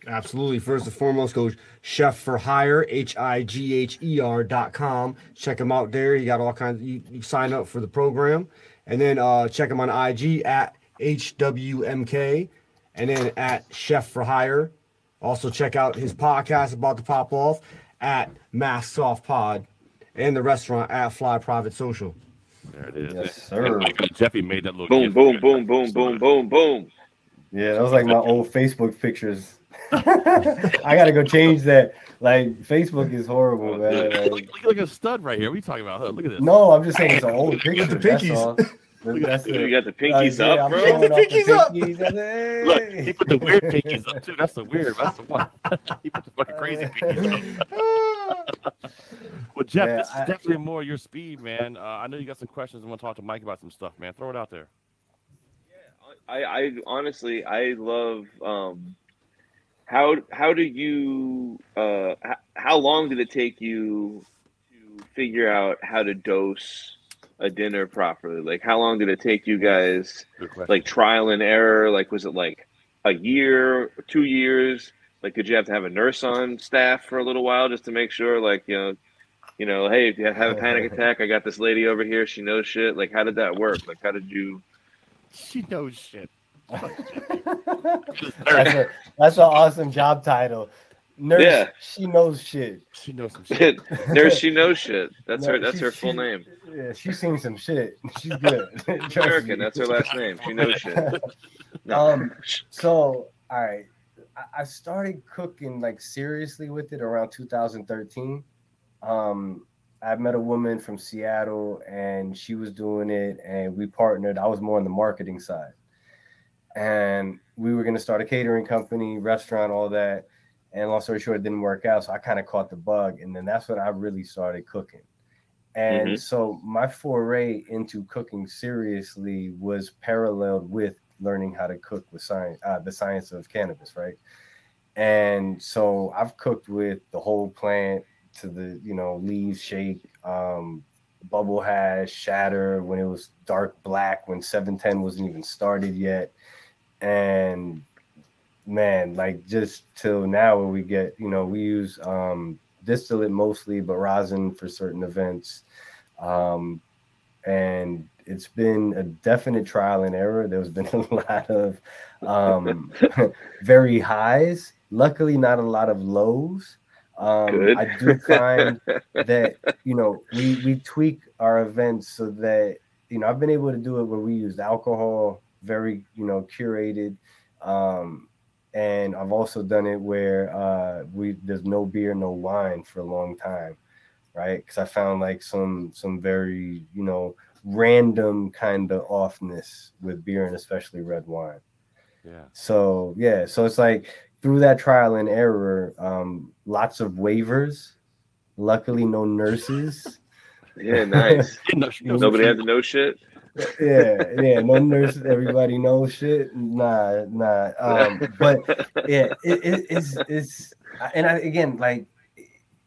Absolutely. First and foremost, go Chef for Higher, H I G H E R dot com. Check him out there. He got all kinds. You, you sign up for the program, and then uh, check him on IG at HWMK, and then at Chef for Higher. Also check out his podcast about to pop off at Mass Soft Pod, and the restaurant at Fly Private Social. There it is. Yes, sir. And Jeffy made that little Boom, boom, boom, boom, boom, boom, boom. Yeah, that was like my old Facebook pictures. I gotta go change that. Like Facebook is horrible, man. Like, Look, look, look at a stud right here. What are you talking about? Look, look at this. no, I'm just saying it's an old picture. With the That's pinkies. all. That's You got the pinkies Uh, yeah, up, bro. showing The off pinkies up. pinkies. Hey. Look, he put the weird pinkies up too. That's the weird. That's the one. he put the fucking crazy pinkies up. well, Jeff, Yeah, this is I- definitely more your speed, man. Uh, I know you got some questions. I want to talk to Mike about some stuff, man. Throw it out there. Yeah, I, I honestly I love um how how do you uh h- how long did it take you to figure out how to dose a dinner properly? Like how long did it take you guys like trial and error? Like was it like a year, two years? Like did you have to have a nurse on staff for a little while just to make sure like you know you know, hey, if you have a panic attack, I got this lady over here. She knows shit. Like, how did that work? Like, how did you? She knows shit. That's a that's an awesome job title. Nurse, Yeah. she knows shit. She knows some shit. Nurse, she knows shit. That's No, her. That's she- her full she- name. Yeah, she's seen some shit. She's good. Trust American. me. That's her last name. She knows shit. No. Um, so all right, I, I started cooking like seriously with it around 2013. Um, I met a woman from Seattle, and she was doing it, and we partnered. I was more on the marketing side, and we were going to start a catering company, restaurant, all that. And long story short, it didn't work out. So I kind of caught the bug, and then that's when I really started cooking. And Mhm. so my foray into cooking seriously was paralleled with learning how to cook with science, uh, the science of cannabis, right? And so I've cooked with the whole plant to the, you know, leaves shake, um, bubble hash, shatter when it was dark black, when 710 wasn't even started yet. And man, like just till now where we get, you know, we use um distillate mostly, but rosin for certain events. Um, and it's been a definite trial and error. There's been a lot of um, very highs. Luckily, not a lot of lows. Um. I do find that you know we we tweak our events so that you know I've been able to do it where we use alcohol, very you know curated, um, and I've also done it where uh, we there's no beer, no wine for a long time, right? Because I found like some some very you know random kind of offness with beer and especially red wine. Yeah. So yeah, so it's like through that trial and error, um, lots of waivers. Luckily, no nurses. Yeah, nice. No, Nobody had to know shit. Yeah, yeah, no nurses. Everybody knows shit. Nah, nah. Um, but yeah, it, it, it's it's and I, again, like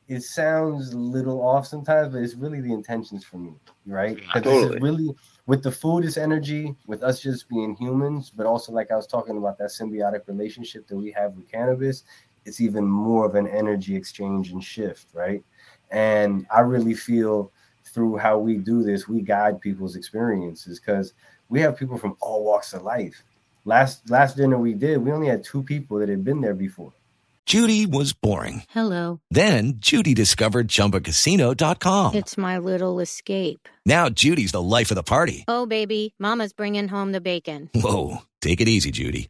it sounds a little off sometimes, but it's really the intentions for me, right? Totally. really with the food is energy, with us just being humans, but also like I was talking about that symbiotic relationship that we have with cannabis. It's even more of an energy exchange and shift, right? And I really feel through how we do this, we guide people's experiences because we have people from all walks of life. Last last dinner we did, we only had two people that had been there before. Judy was boring. Hello. Then Judy discovered ChumbaCasino.com. It's my little escape. Now Judy's the life of the party. Oh, baby, Mama's bringing home the bacon. Whoa, take it easy, Judy.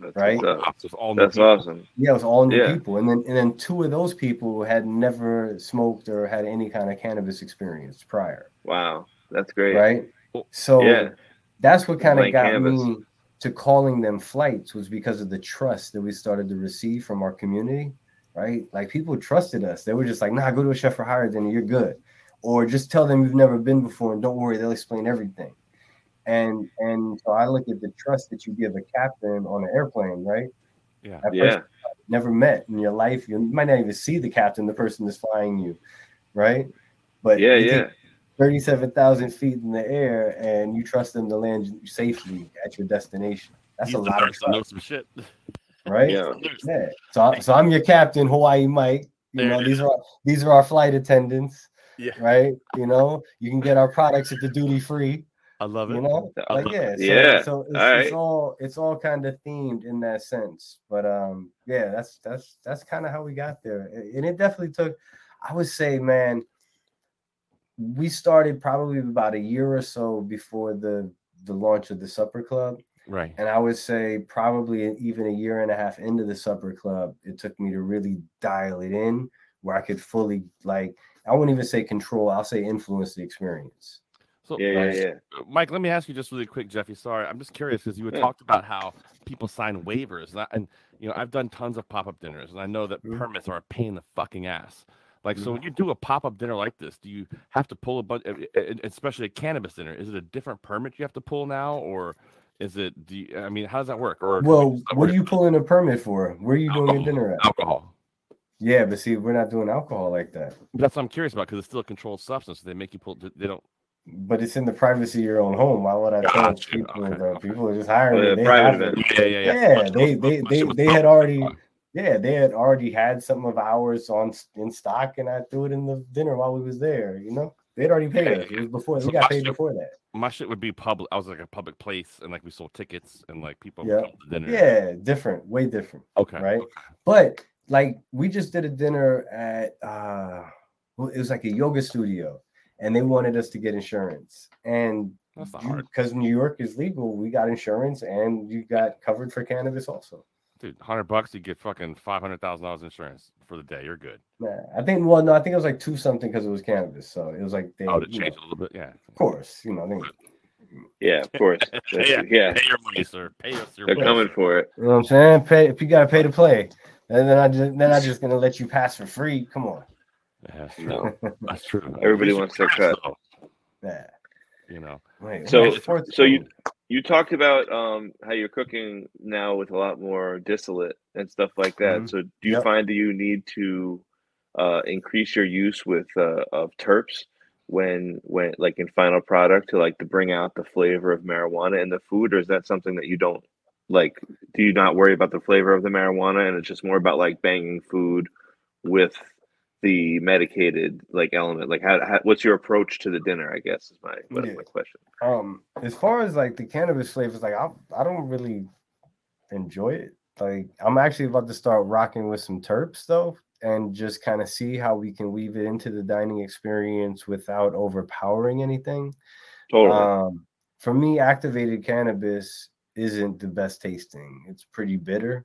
Right? That's all new That's people. awesome. Yeah, it was all new Yeah. people, and then and then two of those people had never smoked or had any kind of cannabis experience prior, Wow, that's great. right? So Yeah. that's what kind of got canvas. me to calling them flights was because of the trust that we started to receive from our community, right? Like people trusted us. They were just like, "Nah, go to a chef for higher, then you're good," or just tell them you've never been before and don't worry, they'll explain everything. And and so I look at the trust that you give a captain on an airplane, right? Yeah. That Yeah. never met in your life. You might not even see the captain, the person that's flying you, right? But Yeah, you yeah. 37,000 feet in the air and you trust them to land safely at your destination. That's He's a lot of first to know some shit. right? Yeah. Yeah. So, I- so I'm your captain, Hawaii Mike. You There know, it these are these are our flight attendants, Yeah. right? You know, you can get our products at the duty free. I love it. You know, like yeah, it. so, Yeah, So it's, all it's all it's all kind of themed in that sense. But um, yeah, that's that's that's kind of how we got there, and it definitely took. I would say, man, we started probably about a year or so before the the launch of the Supper Club, Right. and I would say probably even a year and a half into the Supper Club, it took me to really dial it in where I could fully like. I wouldn't even say control. I'll say influence the experience. So, Yeah, yeah, yeah. Mike, let me ask you just really quick, Jeffy. Sorry, I'm just curious because you had Yeah. talked about how people sign waivers, and, I, and you know I've done tons of pop up dinners, and I know that Mhm. permits are a pain in the fucking ass. Like, Mm-hmm. so when you do a pop up dinner like this, do you have to pull a bunch, especially a cannabis dinner? Is it a different permit you have to pull now, or is it? Do you, I mean, how does that work? Or Well, what are you pulling a permit for? Where are you doing your dinner at? alcohol? Yeah, but see, we're not doing alcohol like that. That's what I'm curious about because it's still a controlled substance. They make you pull. They don't. But it's in the privacy of your own home. Why would I tell Gotcha. people? Okay, though? People are just hiring me. They private have it. Yeah, yeah, yeah. Yeah, My they they they they had already yeah they had already had some of ours on in stock, and I threw it in the dinner while we was there. You know, they'd already paid us. It was before So we got paid shit- before that. My shit would be public. I was like a public place, and like we sold tickets, and like people Yeah, would come to dinner. yeah, different, way different. Okay. right? But like we just did a dinner at uh it was like a yoga studio and they wanted us to get insurance. And That's not hard. because New York is legal, we got insurance and you got covered for cannabis also. Dude, hundred bucks, you get fucking five hundred thousand dollars insurance for the day. You're good. Nah, I think well no, I think it was like two something because it was cannabis. So it was like they Oh, to change know, a little bit, yeah. of course, you know, I they, Yeah, of course. That's- yeah, yeah. Pay your money, sir. Pay us your They're money. coming for it. you know what I'm saying? Pay if you gotta pay to play. And then I just then I just gonna let you pass for free. Come on. Yeah, that's true. No. That's true. Everybody wants you their cut. though, Yeah. You know. Wait, So, what's the fourth so you you talked about um how you're cooking now with a lot more distillate and stuff like that. Mhm. So do you Yep. find that you need to uh increase your use with uh of terps when when like in final product to like to bring out the flavor of marijuana in the food or is that something that you don't like do you not worry about the flavor of the marijuana and it's just more about like banging food with the medicated like element like how, how what's your approach to the dinner i guess is my is Yeah. my question Um, as far as like the cannabis flavors, like I I don't really enjoy it. Like I'm actually about to start rocking with some terps though, and just kind of see how we can weave it into the dining experience without overpowering anything. totally Um, for me, activated cannabis isn't the best tasting. It's pretty bitter.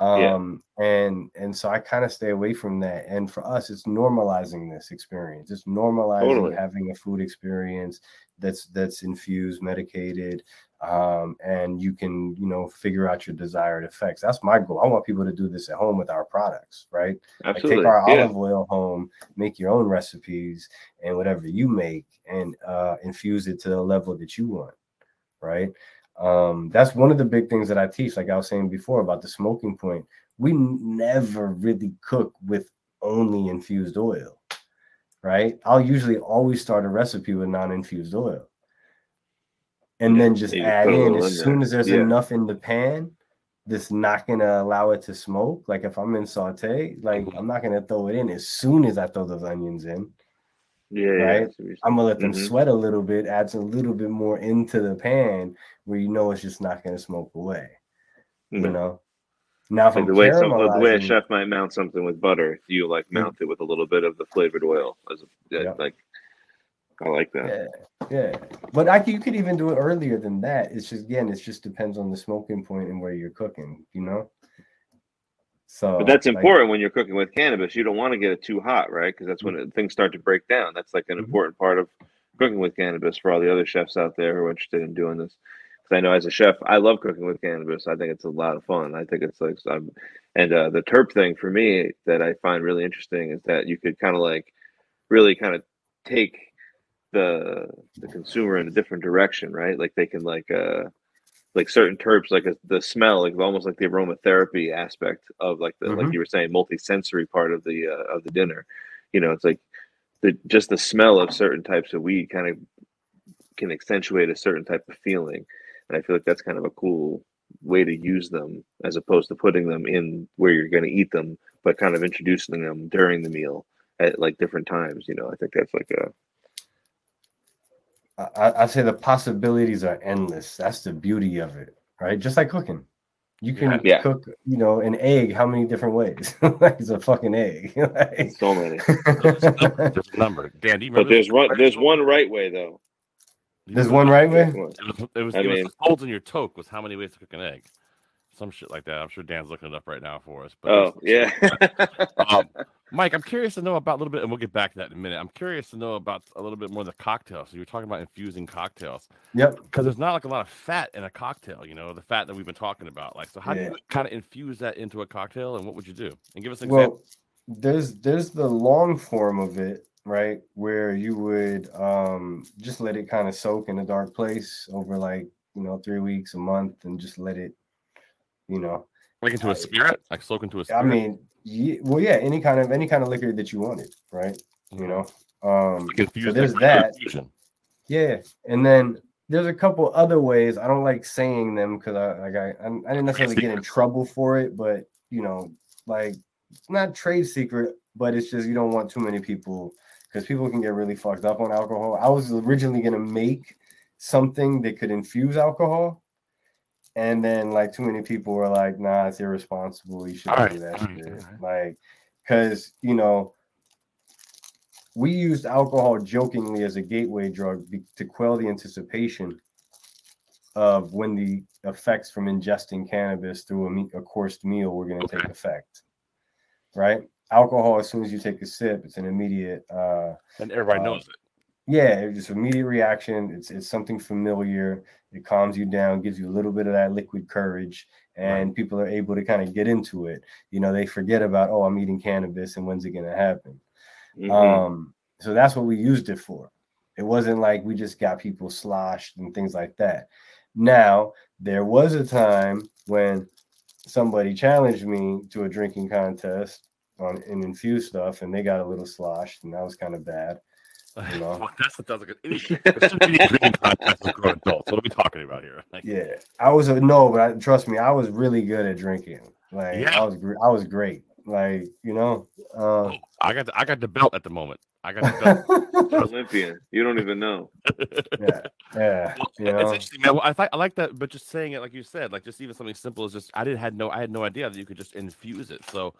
Yeah. Um, and and so I kind of stay away from that. And for us, it's normalizing this experience. It's normalizing Totally. having a food experience that's that's infused, medicated, um, and you can you know figure out your desired effects. That's my goal. I want people to do this at home with our products, right? absolutely Like take our yeah olive oil home, make your own recipes, and whatever you make, and uh, infuse it to the level that you want, right? Um, that's one of the big things that I teach. Like I was saying before about the smoking point, we never really cook with only infused oil, right? I'll usually always start a recipe with non-infused oil, and then just add in as soon there. as there's Yeah. enough in the pan that's not gonna allow it to smoke. Like if I'm in saute, like Mm-hmm. I'm not gonna throw it in as soon as I throw those onions in. Yeah, yeah, right. I see what you're I'm gonna let them Mhm. sweat a little bit, adds a little bit more into the pan where you know it's just not gonna smoke away. You Mhm. know. Now if Like the way some, the way a chef might mount something with butter, you like mount it with a little bit of the flavored oil as a yeah, like. I like that. Yeah, yeah. But I you could even do it earlier than that. It's just again, it just depends on the smoking point and where you're cooking. You know. So, But that's like, important when you're cooking with cannabis. You don't want to get it too hot, right? Because that's when it, things start to break down. That's like an Mm-hmm. important part of cooking with cannabis for all the other chefs out there who are interested in doing this. Because I know as a chef, I love cooking with cannabis. I think it's a lot of fun. I think it's like, and uh, the terp thing for me that I find really interesting is that you could kind of like really kind of take the the consumer in a different direction, right? Like they can like uh like certain terps, like a, the smell, like almost like the aromatherapy aspect of like the like Mhm. you were saying, multi-sensory part of the uh, of the dinner. You know, it's like the just the smell of certain types of weed kind of can accentuate a certain type of feeling, and I feel like that's kind of a cool way to use them as opposed to putting them in where you're going to eat them, but kind of introducing them during the meal at like different times. You know, I think that's like a I, I say the possibilities are endless. That's the beauty of it, right? Just like cooking. You can Yeah. cook, you know, an egg how many different ways? like it's a fucking egg. Like- so many. There's a number. Dan, do you But there's one there's one right way though. There's one right way. It was, it was, I it was mean- the holes in your toke was how many ways to cook an egg. Some shit like that. I'm sure Dan's looking it up right now for us. But Oh yeah. um, Mike, I'm curious to know about a little bit, and we'll get back to that in a minute. I'm curious to know about a little bit more of the cocktails. So you were talking about infusing cocktails. Yep. Because there's not like a lot of fat in a cocktail, you know, the fat that we've been talking about. Like, so how do you kind of infuse that into a cocktail, and what would you do? And give us an well example. there's there's the long form of it right where you would um just let it kind of soak in a dark place over like you know three weeks a month and just let it you know Like into a spirit, like soak into a i spirit. mean ye- well yeah any kind of any kind of liquor that you wanted right? You know um so there's that. infusion. yeah and then there's a couple other ways. I don't like saying them because i like I, I didn't necessarily get in trouble for it but you know like it's not trade secret but it's just you don't want too many people because people can get really fucked up on alcohol. I was originally going to make something that could infuse alcohol and then like too many people were like nah it's irresponsible you shouldn't Alright, do that shit like because you know we used alcohol jokingly as a gateway drug to quell the anticipation of when the effects from ingesting cannabis through a, me- a coursed meal were going to take effect. Right? Alcohol, as soon as you take a sip, it's an immediate. Uh, And everybody uh, knows it. Yeah, it's just immediate reaction. It's it's something familiar. It calms you down, gives you a little bit of that liquid courage, and people are able to kind of get into it. You know, they forget about oh, I'm eating cannabis, and when's it going to happen? Mhm. Um, so that's what we used it for. It wasn't like we just got people sloshed and things like that. Now, there was a time when somebody challenged me to a drinking contest on and infused stuff, and they got a little sloshed, and that was kind of bad. You know? Well, that's that sounds like an idiot. There any contest with grown adults. What are we talking about here? Like, yeah, I was a no, but I, trust me, I was really good at drinking. Like Yeah. I was, I was great. Like you know, uh, I got the, I got the belt at the moment. I got the belt. Olympian. You don't even know. yeah, yeah. You It's interesting, man. Well, I, th- I like that, but just saying it like you said, like just even something simple is just I didn't had no I had no idea that you could just infuse it. So,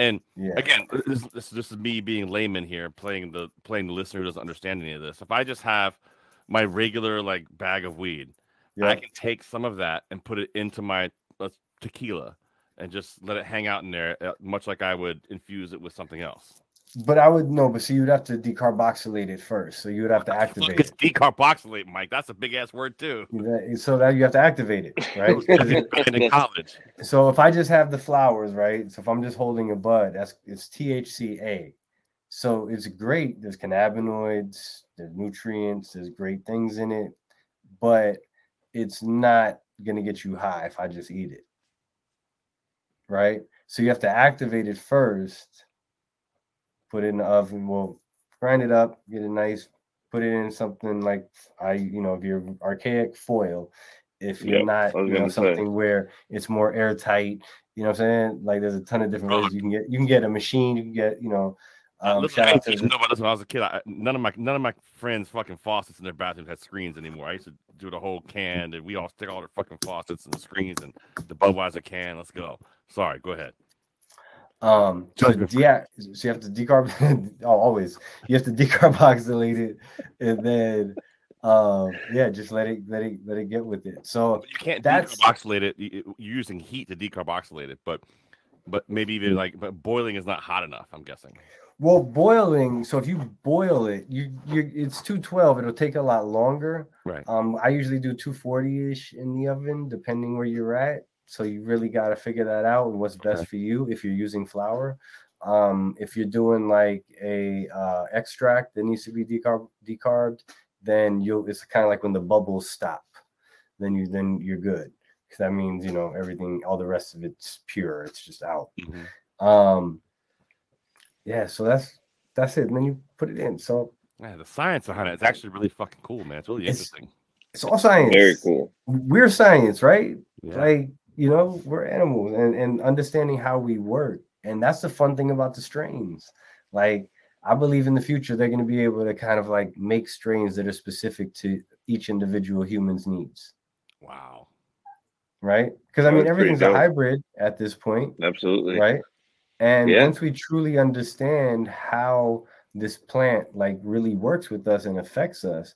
and Yeah. again, this, this, this is me being layman here, playing the playing the listener who doesn't understand any of this. If I just have my regular like bag of weed, I can take some of that and put it into my uh, tequila and just let it hang out in there, uh, much like I would infuse it with something else. But I would know, but see, you'd have to decarboxylate it first. So you would have to activate It's it. decarboxylate, Mike. That's a big ass word too. You- So that you have to activate it, right? in college. so if I just have the flowers, right? So if I'm just holding a bud, that's it's THCA. So it's great. There's cannabinoids, there's nutrients, there's great things in it, but it's not gonna get you high if I just eat it. Right? So you have to activate it first, put it in the oven, well, grind it up, get it nice, put it in something like I, you know, if you're archaic foil, if you're Yep, not, you know, gonna say. something where it's more airtight, you know what I'm saying? Like there's a ton of different ways you can get you can get a machine, you can get, you know, Um, listen, shout I out used to to know about this when I was a kid. I, none of my none of my friends' fucking faucets in their bathrooms had screens anymore. I used to do the whole can, and we all stick all the fucking faucets and screens and the Budweiser can. Let's go. Sorry, go ahead. Um, so yeah, so you have to decarb. oh, always you have to decarboxylate it, and then um, yeah, just let it let it let it get with it. So You can't that's decarboxylate it. You- you- You're using heat to decarboxylate it, but but maybe even like but boiling is not hot enough. I'm guessing. well boiling. So if you boil it, you you it's two twelve. It'll take a lot longer. Right. Um, I usually do two forty ish in the oven, depending where you're at. So you really got to figure that out and what's best for you if you're using flour. Um, if you're doing like a uh, extract that needs to be decarb decarbed, then you'll it's kind of like when the bubbles stop, then you then you're good because that means you know everything, all the rest of it's pure. It's just out. Um, yeah. So that's that's it. And then you put it in. So Yeah, the science behind it is actually really fucking cool, man. It's really It's- interesting. it's all science. Very cool. We're science, right? Yeah. Like, you know, we're animals and, and understanding how we work. And that's the fun thing about the strains. Like, I believe in the future they're going to be able to kind of like make strains that are specific to each individual human's needs. Wow. Right? Because I mean, everything's a hybrid at this point. Absolutely. Right. And Yeah. once we truly understand how this plant like really works with us and affects us,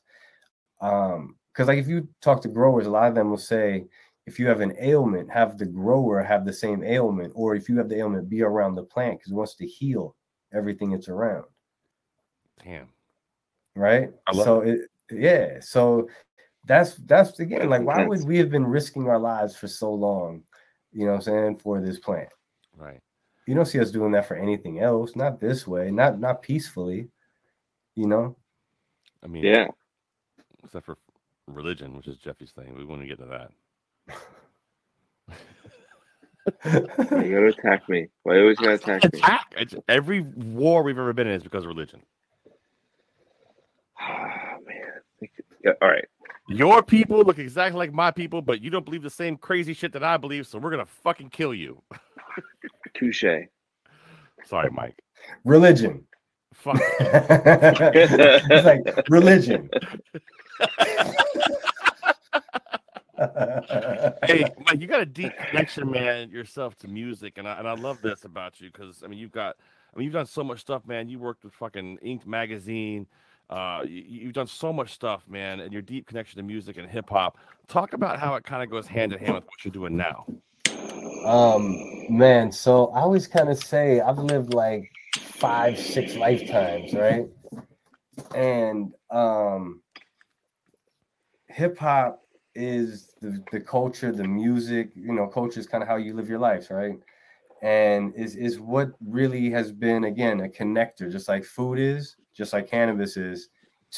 um, because like if you talk to growers, a lot of them will say, if you have an ailment, have the grower have the same ailment, or if you have the ailment, be around the plant because it wants to heal everything it's around. Damn. Right. So it yeah. So that's that's again like why would we have been risking our lives for so long, you know what I'm saying, for this plant? Right. You don't see us doing that for anything else, not this way, not not peacefully, you know. I mean, Yeah. Except for religion, which is Jeffy's thing. We want to get to that. Why you gotta attack me? Why are you always gotta attack me? Attack. It's, every war we've ever been in is because of religion. Oh man. Yeah, all right. Your people look exactly like my people, but you don't believe the same crazy shit that I believe, so we're gonna fucking kill you. Touche. Sorry, Mike. Religion. Fuck. it's like religion. hey, Mike, you got a deep connection, man, yourself to music, and I and I love this about you because I mean you've got, I mean you've done so much stuff, man. You worked with fucking Inked magazine. Uh, you, you've done so much stuff, man, and your deep connection to music and hip hop. Talk about how it kind of goes hand in hand with what you're doing now. Um, man, so I always kind of say I've lived like five, six lifetimes, right? And um hip hop is the, the culture, the music, you know, culture is kind of how you live your life, right? And is is what really has been again a connector, just like food is, just like cannabis is,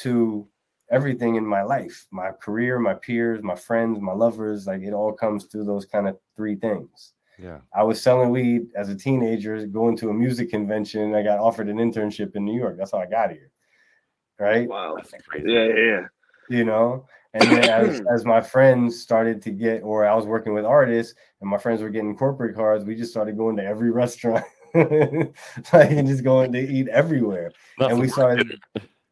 to everything in my life, my career, my peers, my friends, my lovers, like it all comes through those kind of three things. Yeah. I was selling weed as a teenager, going to a music convention. I got offered an internship in New York. That's how I got here. Right? Wow. That's Yeah, yeah, yeah. You know, and then as, as my friends started to get, or I was working with artists and my friends were getting corporate cards, we just started going to every restaurant, like and just going to eat everywhere. and we started,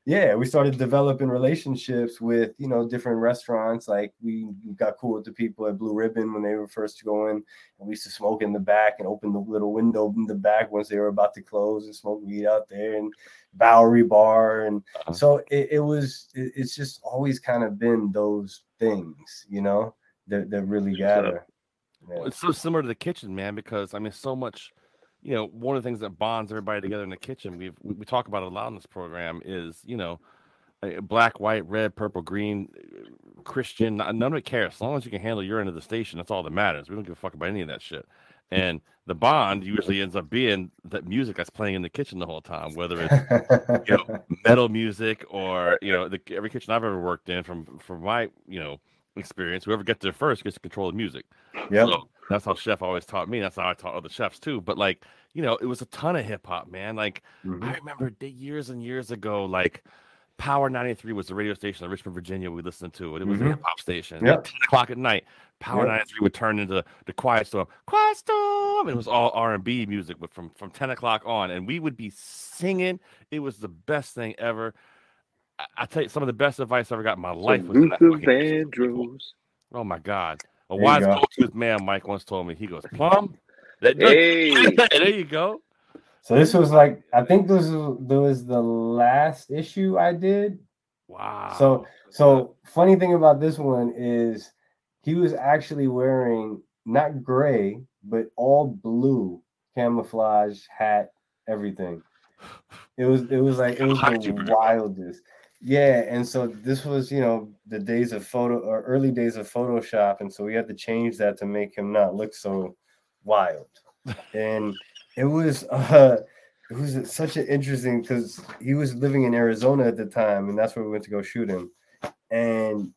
yeah, we started developing relationships with you know different restaurants. Like we got cool with the people at Blue Ribbon when they were first going, and we used to smoke in the back and open the little window in the back once they were about to close and smoke weed out there and Bowery Bar. And uh-huh. so it, it was. It, it's just always kind of been those things, you know, that that really gather. Well, It's so similar to the kitchen, man, because I mean, so much. You know, one of the things that bonds everybody together in the kitchen, we've we we talk about a lot in this program, is you know, black, white, red, purple, green, uh, Christian. None of it cares as long as you can handle your end of the station. That's all that matters. We don't give a fuck about any of that shit. And the bond usually ends up being that music that's playing in the kitchen the whole time, whether it's you know metal music or you know the, every kitchen I've ever worked in from from my you know experience, whoever gets there first gets to control the music. Yep. So that's how chef always taught me. That's how I taught other chefs too. But like you know, it was a ton of hip hop, man. Like I remember years and years ago, like Power 93 was the radio station in Richmond, Virginia we listened to. It it was a Mhm. hip hop station. Yep. At 10 o'clock at night, Power Yep. 93 would turn into the Quiet Storm. Quiet Storm! It was all R&B music but from, from 10 o'clock on. And we would be singing. It was the best thing ever. I, I tell you, some of the best advice I ever got in my life was in that Luther fucking radio Vandross. Oh my God. A There wise go. gold tooth man, Mike once told me, he goes, Plum. That, Hey. there you go. So this was like I think this was this was the last issue I did. Wow. So so funny thing about this one is he was actually wearing not gray but all blue camouflage hat everything. It was it was like it was the you do that? wildest. Yeah, and so this was you know the days of photo or early days of Photoshop, and so we had to change that to make him not look so wild. And it was uh it was such an interesting because he was living in Arizona at the time, and that's where we went to go shoot him. And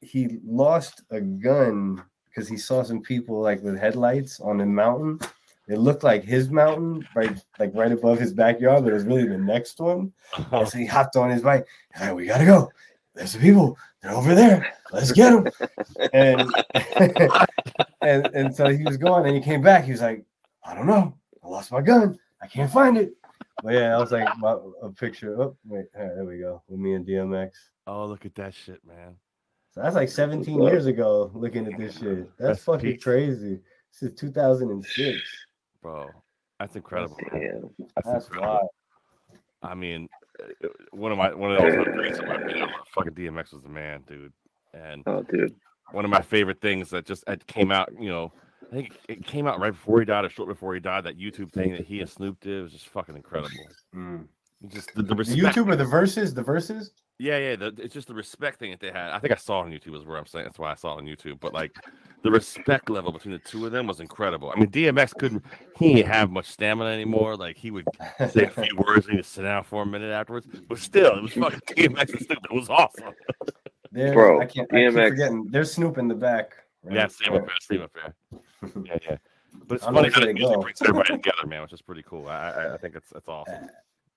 he lost a gun because he saw some people like with headlights on the mountain. It looked like his mountain, right, like right above his backyard, but it was really the next one. Uh-huh. And so he hopped on his bike. He's like, "We gotta go. There's the people. They're over there. Let's get them." And and and so he was going, and he came back. He was like, "I don't know. I lost my gun. I can't find it." But yeah, I was like, my, a picture. Oh, wait, all right, there we go. With me and DMX. Oh, look at that shit, man. So that's like 17 years ago. Looking at this shit, that's, That's fucking peak. crazy. This is 2006. Bro, that's incredible. Damn. That's, That's incredible. wild. I mean, uh, one of my one of those greats of my you fucking DMX was the man, dude. And Oh, dude. one of my favorite things that just it came out, you know, I think it came out right before he died or short before he died. That YouTube thing that he and Snoop did was just fucking incredible. Mm. Just the, the The. YouTube or the verses? The verses? Yeah, yeah. The, it's just the respect thing that they had. I think I saw it on YouTube is where I'm saying. That's why I saw it on YouTube. But like the respect level between the two of them was incredible. I mean, DMX couldn't. He didn't have much stamina anymore. Like he would say a few words and he'd sit down for a minute afterwards. But still, it was fucking DMX and Snoop. It was awesome. There's, Bro, I can't, I keep forgetting. There's Snoop in the back. right? Yeah, same Right. affair, same affair. Yeah, yeah. But it's I'm funny not how gonna the music go. brings everybody together, man, which is pretty cool. I, I, I think it's it's awesome.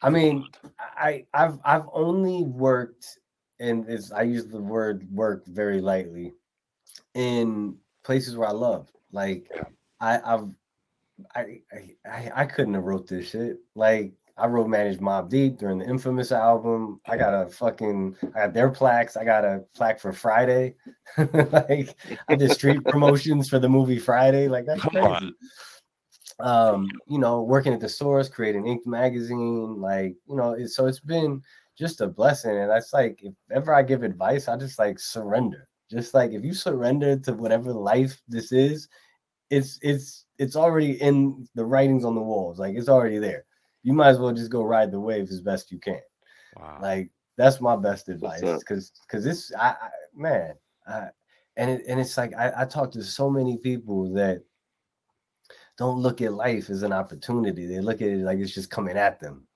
I mean, I I've I've only worked and it's I use the word work very lightly in places where I love. Like I I've I, I I I couldn't have wrote this shit. Like I wrote Managed Mobb Deep during the infamous album. I got a fucking I got their plaques. I got a plaque for Friday. like I did street promotions for the movie Friday. Like that's Come crazy on. Um you know working at the source creating ink magazine like you know it, so it's been just a blessing and that's like if ever i give advice i just like surrender. Just like if you surrender to whatever life this is it's it's it's already in the writings on the walls like it's already there. You might as well just go ride the wave as best you can. Wow. like that's my best advice because because this I, I man I, and it, and it's like I, I talk to so many people that don't look at life as an opportunity they look at it like it's just coming at them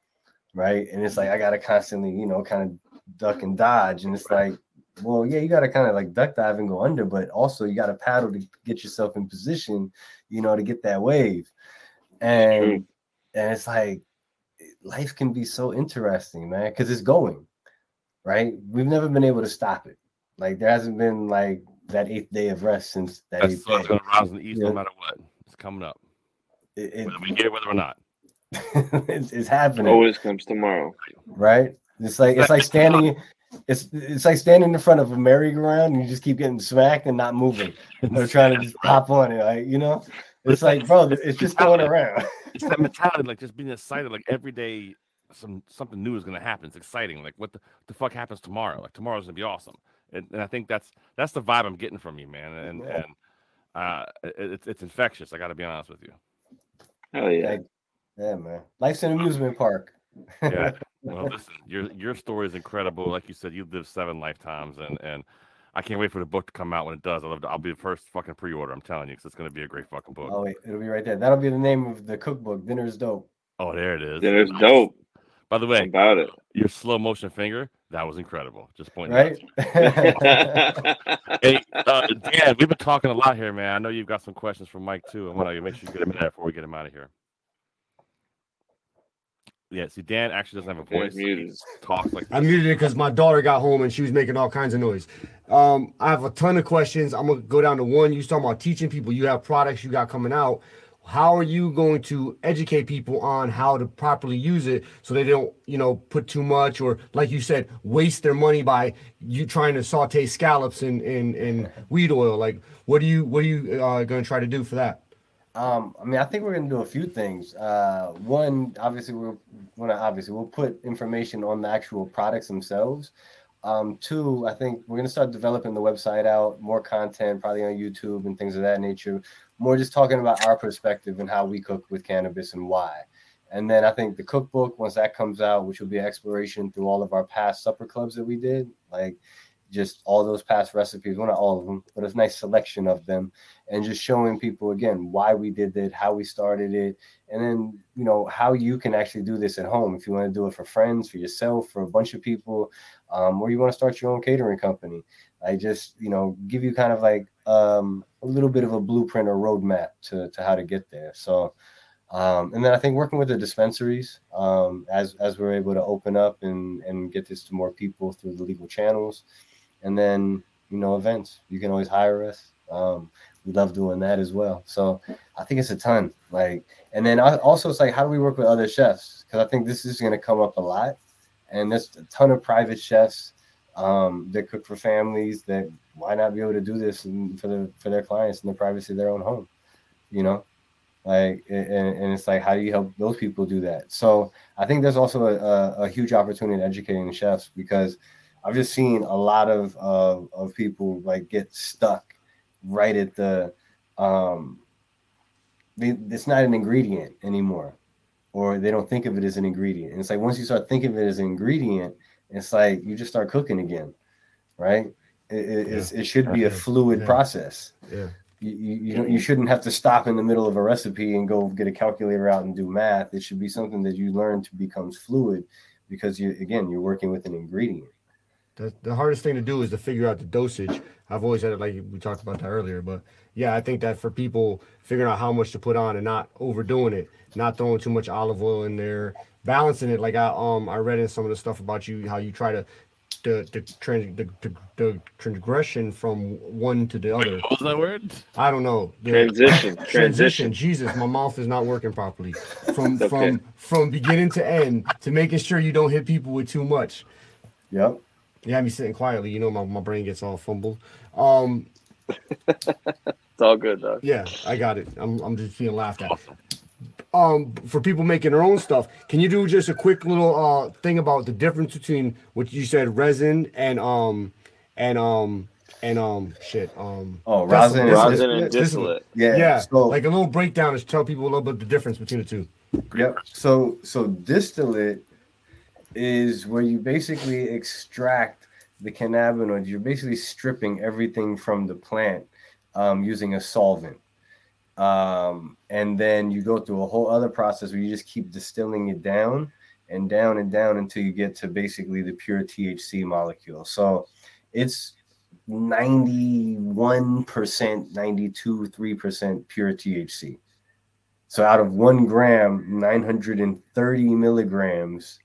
right and it's like mm-hmm. i gotta constantly you know kind of duck and dodge and it's like well yeah you gotta kind of like duck dive and go under but also you gotta paddle to get yourself in position you know to get that wave and and it's like life can be so interesting, man, because it's going right. We've never been able to stop it. Like there hasn't been like that eighth day of rest since that That's eighth sun's day. gonna rise in the east Yeah. no matter what. It's coming up. It- it- Whether we get it, whether or not. it's, it's happening, Always comes tomorrow. right? It's like it's like standing. It's it's like standing in front of a merry-go-round and you just keep getting smacked and not moving. They're trying to just pop on it, like you know. It's like, bro, it's just going around. It's that mentality, like just being excited, like every day some something new is gonna happen. It's exciting. Like what the, the fuck happens tomorrow? Like tomorrow's gonna be awesome. And, and I think that's that's the vibe I'm getting from you, man. And Yeah. and uh it, it's it's infectious. I gotta be honest with you. Hell yeah. Like, yeah, man. Life's an amusement park. Yeah. well, listen, your your story is incredible. Like you said, you've lived seven lifetimes, and and I can't wait for the book to come out when it does. I'll, I'll be the first fucking pre-order. I'm telling you, because it's gonna be a great fucking book. Oh wait, it'll be right there. That'll be the name of the cookbook. Dinner's dope. Oh, there it is. Dinner's Nice. dope. By the way, About it. your slow motion finger, that was incredible. Just pointing Right? hey, uh, Dan, we've been talking a lot here, man. I know you've got some questions for Mike too. I want to make sure you get him in there before we get him out of here. Yeah, see, Dan actually doesn't have a voice. He muted. just talks like I this. muted it because my daughter got home and she was making all kinds of noise. Um, I have a ton of questions. I'm gonna go down to one. You was talking about teaching people. You have products you got coming out. How are you going to educate people on how to properly use it so they don't, you know, put too much or, like you said, waste their money by you trying to saute scallops in in, in weed oil? Like, what are you what are you uh, going to try to do for that? Um, I mean, I think we're gonna do a few things. Uh, one, obviously, we're gonna obviously we'll put information on the actual products themselves. Um, two, I think we're gonna start developing the website out, more content, probably on YouTube and things of that nature. More just talking about our perspective and how we cook with cannabis and why. And then I think the cookbook, once that comes out, which will be exploration through all of our past supper clubs that we did, like just all those past recipes, well, not all of them, but a nice selection of them, and just showing people again why we did it, how we started it, and then you know how you can actually do this at home if you want to do it for friends, for yourself, for a bunch of people, um, or you want to start your own catering company. I just you know give you kind of like um, a little bit of a blueprint or roadmap to to how to get there. So. Um, and then I think working with the dispensaries um, as as we're able to open up and and get this to more people through the legal channels, and then you know events. You can always hire us. Um, we love doing that as well. So I think it's a ton. Like, and then I, also it's like how do we work with other chefs? Because I think this is going to come up a lot, and there's a ton of private chefs um, that cook for families. That why not be able to do this for the for their clients in the privacy of their own home? You know, like and, and it's like how do you help those people do that? So i think there's also a, a, a huge opportunity in educating chefs because i've just seen a lot of of, of people like get stuck right at the um they, it's not an ingredient anymore or they don't think of it as an ingredient. And it's like once you start thinking of it as an ingredient it's like you just start cooking again right it, it, it's, it should be a fluid Yeah. process Yeah. you, you, you, you shouldn't have to stop in the middle of a recipe and go get a calculator out and do math. It should be something that you learn to becomes fluid because you again you're working with an ingredient. The, the hardest thing to do is to figure out the dosage. I've always had it like we talked about that earlier, but yeah, I think that for people figuring out how much to put on and not overdoing it, not throwing too much olive oil in there, balancing it. Like I um I read in some of the stuff about you how you try to the the trans the, the, the transgression from one to the other. What was that word? I don't know. The- Transition. transition. Transition. Jesus, my mouth is not working properly. From okay. from from beginning to end to making sure you don't hit people with too much. Yep. You have me sitting quietly. You know my, my brain gets all fumbled. Um It's all good though. yeah, I got it. I'm I'm just being laughed at. Um, for people making their own stuff, can you do just a quick little uh thing about the difference between what you said resin and um and um and um shit um Oh, resin, and Rosin and distillate. Yeah, yeah so- like a little breakdown to tell people a little bit the difference between the two. Yep. So so distillate is where you basically extract the cannabinoids. You're basically stripping everything from the plant um, using a solvent. Um, and then you go through a whole other process where you just keep distilling it down and down and down until you get to basically the pure THC molecule. So it's 91%, 92, 3% pure THC. So out of one gram, 930 milligrams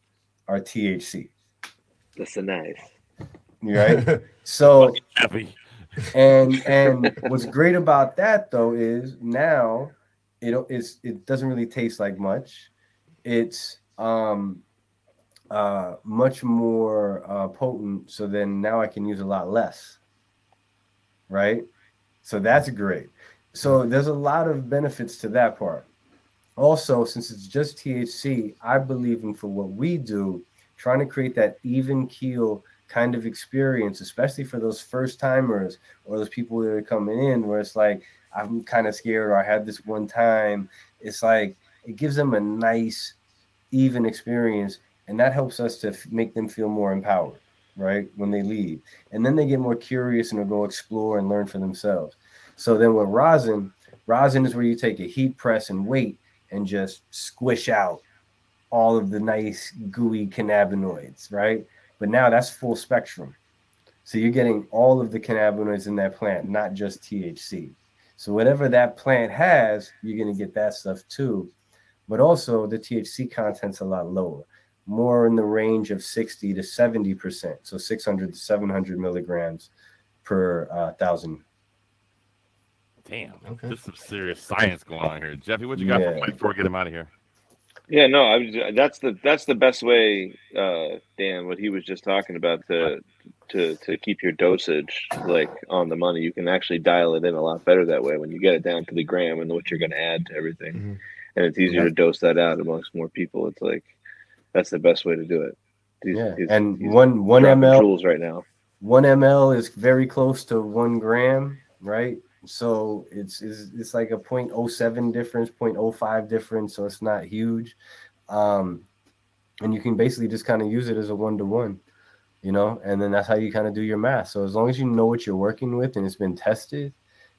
are THC. That's a nice. Right. so Happy. And and what's great about that though is now it is it doesn't really taste like much. It's um uh much more uh potent. So then now I can use a lot less. Right. So that's great. So there's a lot of benefits to that part. Also, since it's just THC, I believe in for what we do, trying to create that even keel kind of experience, especially for those first timers or those people that are coming in, where it's like, I'm kind of scared or I had this one time. It's like, it gives them a nice, even experience. And that helps us to f- make them feel more empowered, right? When they leave. And then they get more curious and they'll go explore and learn for themselves. So then with rosin, rosin is where you take a heat press and weight and just squish out all of the nice gooey cannabinoids, right? But now that's full spectrum. So you're getting all of the cannabinoids in that plant, not just THC. So whatever that plant has, you're gonna get that stuff too. but also the THC content's a lot lower, more in the range of 60 to 70 percent, so 600 to 700 milligrams per uh, thousand. Damn. okay. There's some serious science going on here. Jeffy, what you got for Yeah. Mike before we get him out of here? Yeah, no, I was, that's the that's the best way, uh, Dan. What he was just talking about to to to keep your dosage like on the money. You can actually dial it in a lot better that way when you get it down to the gram and what you're going to add to everything, and it's easier to dose that out amongst more people. It's like that's the best way to do it. He's- Yeah, he's- and he's one one ml right now. One ml is very close to one gram, right? So it's it's, it's like a 0.07 difference, 0.05 difference. So it's not huge, um, and you can basically just kind of use it as a one to one, you know. And then that's how you kind of do your math. So as long as you know what you're working with and it's been tested,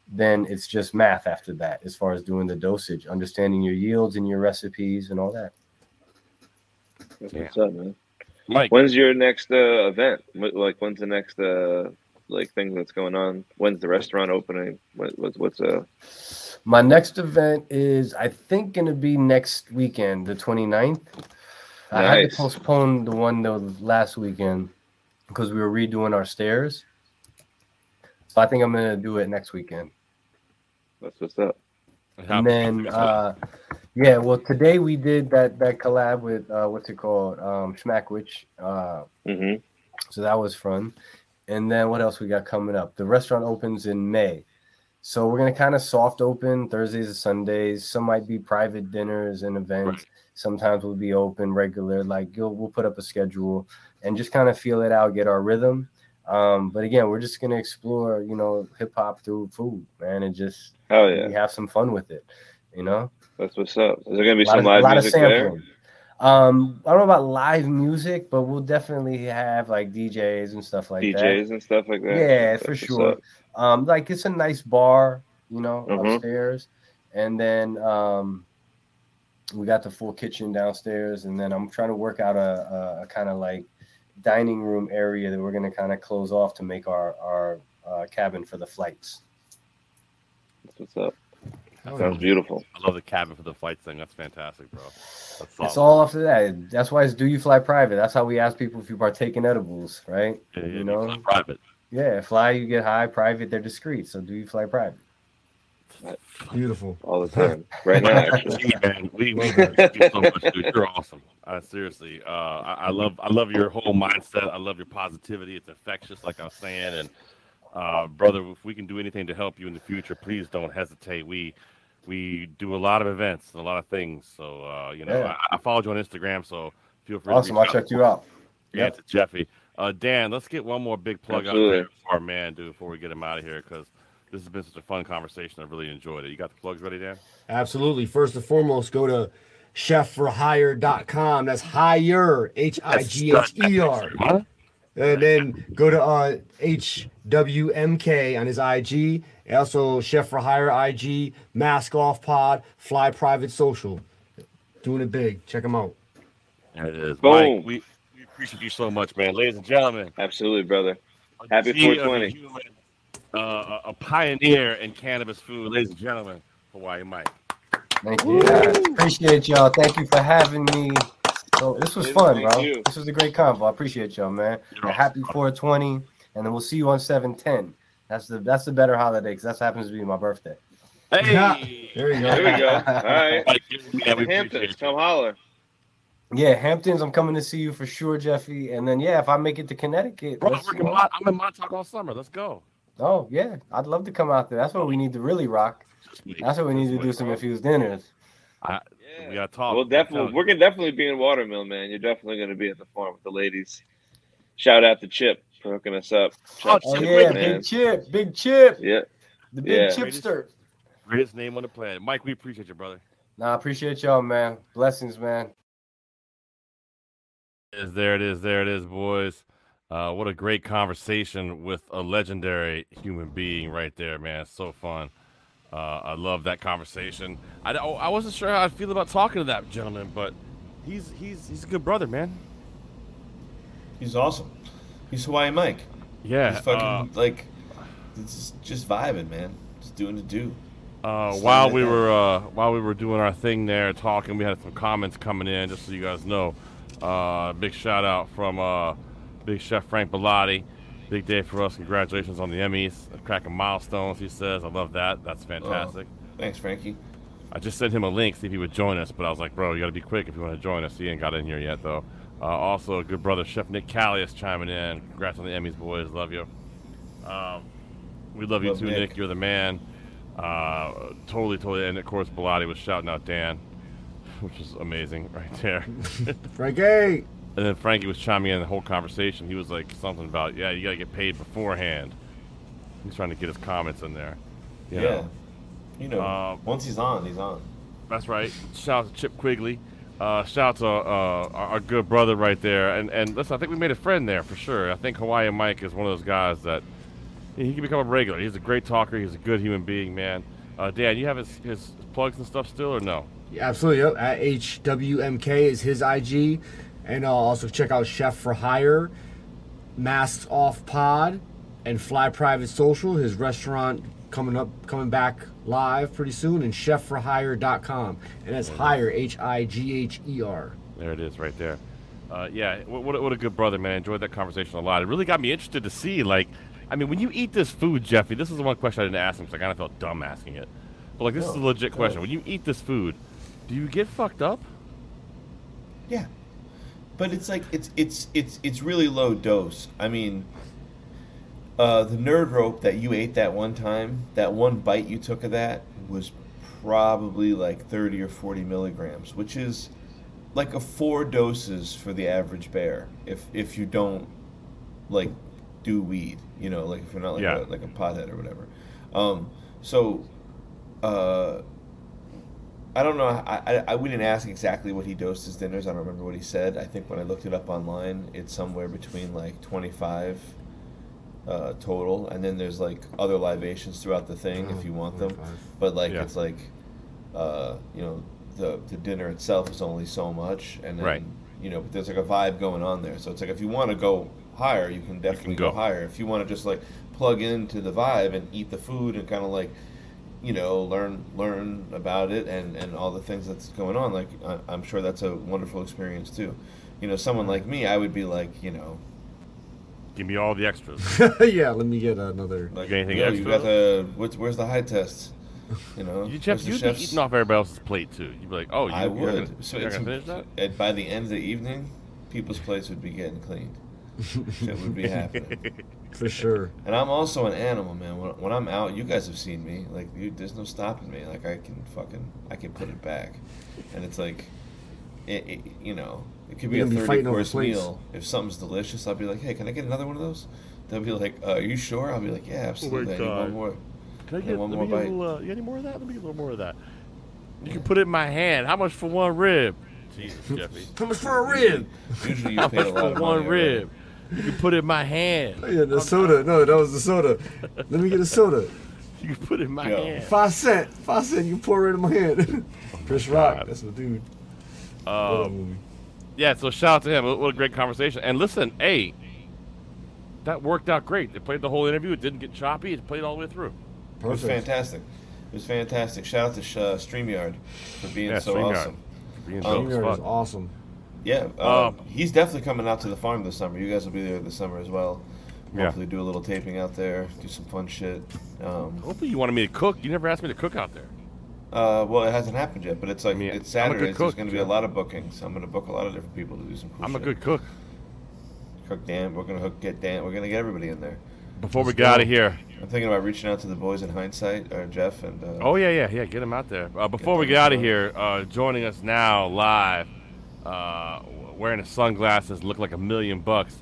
then it's just math after that, as far as doing the dosage, understanding your yields and your recipes and all that. That's what's up, man. Mike, when's your next uh, event? Like, when's the next uh, like thing that's going on? When's the restaurant opening? What, what's what's uh? My next event is, I think, going to be next weekend, the 29th. I had to postpone the one the last weekend because we were redoing our stairs. So I think I'm going to do it next weekend. That's what's up. And then, uh, yeah, well, today we did that that collab with uh, what's it called, um, Schmackwich. Uh, Mhm. So that was fun. And then what else we got coming up? The restaurant opens in May, so we're gonna kind of soft open Thursdays and Sundays. Some might be private dinners and events. Sometimes we'll be open regular. Like you'll, we'll put up a schedule and just kind of feel it out, get our rhythm. Um, but again, we're just gonna explore, you know, hip hop through food, man, and just Hell yeah. have some fun with it. You know, That's what's up. Is there gonna be lot some of- live music there? Sampling. Um, I don't know about live music, but we'll definitely have like DJs and stuff like that. DJs and stuff like that. Yeah, That's for sure. Um, like it's a nice bar, you know, Mhm. upstairs, and then um, we got the full kitchen downstairs, and then I'm trying to work out a, a, a kind of like dining room area that we're gonna kind of close off to make our our uh, cabin for the flights. That's what's up. That sounds beautiful. I love the cabin for the flight thing. That's fantastic, bro. That's It's solid. all after that. That's why it's do you fly private. That's how we ask people if you partake in edibles, right? Yeah, yeah, you you know, fly private. Yeah, fly you get high, private they're discreet. So do you fly private? Beautiful. All the time. Right now, actually. Man, we, we you so much, dude. You're awesome. Uh, seriously, uh, I, I love I love your whole mindset. I love your positivity. It's infectious, like I was saying. And uh, brother, if we can do anything to help you in the future, please don't hesitate. We we do a lot of events and a lot of things. So uh, you know, Yeah. I, I followed you on Instagram, so feel free. Awesome, to I'll check you out. Yeah, Yep. to Jeffy. Uh, Dan, let's get one more big plug out Absolutely. there for our man, dude, before we get him out of here, because this has been such a fun conversation. I really enjoyed it. You got the plugs ready, Dan? Absolutely. First and foremost, go to chefforhigher.com. That's higher, H I G H E R. And then go to uh, HWMK on his IG. Also, Chef for Higher IG, Mask Off Pod, Fly Private Social. Doing it big. Check them out. There it is. Boom. Mike, we, we appreciate you so much, man. Ladies and gentlemen. Absolutely, brother. Happy G 420. human, Uh, a- a pioneer in cannabis food, ladies and gentlemen. Hawaii Mike. Thank you. guys. Appreciate y'all. Thank you for having me. So this was fun, Thank bro. you. This was a great convo. I appreciate y'all, man. And happy 420, and then we'll see you on 710. That's the that's the better holiday because that happens to be my birthday. Hey, there you go. There we go. All right. Yeah, we Hamptons, come holler. Yeah, Hamptons, I'm coming to see you for sure, Jeffy. And then yeah, if I make it to Connecticut, Bro, let's- we're in Mon- I'm in Montauk all summer. Let's go. oh yeah, I'd love to come out there. That's what we need to really rock. That's what we need to do some infused dinners. I, we gotta talk. We'll definitely, we're gonna definitely be in Watermill, man. You're definitely gonna be at the farm with the ladies. Shout out to Chip for hooking us up. Shout Oh out to yeah, man. big chip, big chip, Yeah, the big Yeah. chipster. Greatest name on the planet. Mike, we appreciate you, brother. Nah, I appreciate y'all, man. Blessings, man. is there it is there it is boys uh, what a great conversation with a legendary human being right there man so fun uh, i love that conversation I, oh, I wasn't sure how i feel about talking to that gentleman but he's he's he's a good brother man He's awesome. He's Hawaii Mike. Yeah, He's fucking uh, like, it's just vibing, man. Just doing the do. Uh, while we down. were uh, while we were doing our thing there talking, we had some comments coming in. Just so you guys know, uh, big shout out from uh, Big Chef Frank Bellotti. Big day for us. Congratulations on the Emmys, cracking milestones. He says, "I love that. That's fantastic." Thanks, Frankie. I just sent him a link, see if he would join us, but I was like, bro, you got to be quick if you want to join us. He ain't got in here yet, though. Uh, also, a good brother, Chef Nick Callius, chiming in. Congrats on the Emmys, boys. Love you. Um, we love you too, Nick. Nick. You're the man. Uh, totally, totally. And of course, Bilotti was shouting out Dan, which is amazing right there. Frankie. And then Frankie was chiming in the whole conversation. He was like something about, yeah, you got to get paid beforehand. He's trying to get his comments in there. you Yeah. know. You know, Uh, once he's on, he's on. That's right. Shout out to Chip Quigley. Uh, shout out to uh, our, good brother right there. And and listen, I think we made a friend there for sure. I think Hawaiian Mike is one of those guys that he can become a regular. He's a great talker. He's a good human being, man. Uh, Dan, you have his, his plugs and stuff still, or no? Yeah, absolutely. Yep. At HWMK is his IG. And uh, also check out Chef for Higher, Masks Off Pod, and Fly Private Social. His restaurant coming up, coming back live pretty soon, and chefforhigher.com. And that's higher, H I G H E R. There it is, right there. Uh, yeah, what, what, a- what a good brother, man. Enjoyed that conversation a lot. It really got me interested to see, like, I mean, when you eat this food, Jeffy, this is the one question I didn't ask him because I kind of felt dumb asking it. But, like, this is a legit go question. When you eat this food, do you get fucked up? Yeah, but it's like it's it's it's it's really low dose. I mean, uh, the nerd rope that you ate that one time, that one bite you took of that was probably like thirty or forty milligrams, which is like a four doses for the average bear. If if you don't like do weed, you know, like if you're not like Yeah. a, like a pothead or whatever. Um, so. Uh, I don't know. I, I, I we didn't ask exactly what he dosed his dinners. I don't remember what he said. I think when I looked it up online, it's somewhere between like 25 uh, total, and then there's like other libations throughout the thing if you want them. But like Yeah. it's like, uh, you know, the the dinner itself is only so much, and then Right. you know, but there's like a vibe going on there. So it's like if you want to go higher, you can definitely go. go. higher. If you want to just like plug into the vibe and eat the food and kind of like you know learn learn about it and and all the things that's going on like I, i'm sure that's a wonderful experience too you know someone like me i would be like you know Give me all the extras. yeah, let me get another. like anything yo, you extra? got the what's, where's the high test you know you chef, you'd be eating off everybody else's plate too. You'd be like, "Oh, you, i you're would Gonna, so you're it's, gonna finish that?" by the end of the evening people's plates would be getting cleaned shit would be happening For sure. And I'm also an animal, man. When, when I'm out, you guys have seen me. Like, you, there's no stopping me. Like, I can fucking, I can put it back. And it's like, it, it, you know, it could be You're a gonna be 30 fighting over course plates. meal. If something's delicious, I'll be like, hey, can I get another one of those? They'll be like, uh, are you sure? I'll be like, yeah, absolutely. I need Oh one more. Can I get one more me get a bite? little, uh, you any more of that? Let me get a little more of that. You can put it in my hand. How much for one rib? Jesus, Jeffy. How much for a rib? Usually you How pay a much lot for one money already. rib? You can put it in my hand. Oh, yeah, the soda. No, that was the soda. Let me get a soda. You can put it in my Yo. hand. Five cent. Five cent. You pour it in my hand. Chris Rock. That's my dude. What a Um, yeah, so shout out to him. What what a great conversation. And listen, hey, that worked out great. They played the whole interview. It didn't get choppy. It played all the way through. It was Perfect. fantastic. It was fantastic. Shout out to Sh- uh, StreamYard for being Yeah, so StreamYard. awesome. Being Um, dope as Junior is awesome. Yeah, uh, Um, he's definitely coming out to the farm this summer. You guys will be there this summer as well. Yeah. Hopefully, do a little taping out there, do some fun shit. Um, Hopefully, you wanted me to cook. You never asked me to cook out there. Uh, well, it hasn't happened yet, but it's like mean, it's Saturday. There's going to be a lot of bookings. I'm going to book a lot of different people to do some cool I'm a good cook. cook. Dan, we're going to hook get Dan. We're going to get everybody in there. Before we Let's get out of here, I'm thinking about reaching out to the boys in hindsight, or Jeff and. Uh, Oh yeah, yeah, yeah. Get him out there. Uh, before Get we get out of here, uh, joining us now live, uh, wearing his sunglasses, look like a million bucks.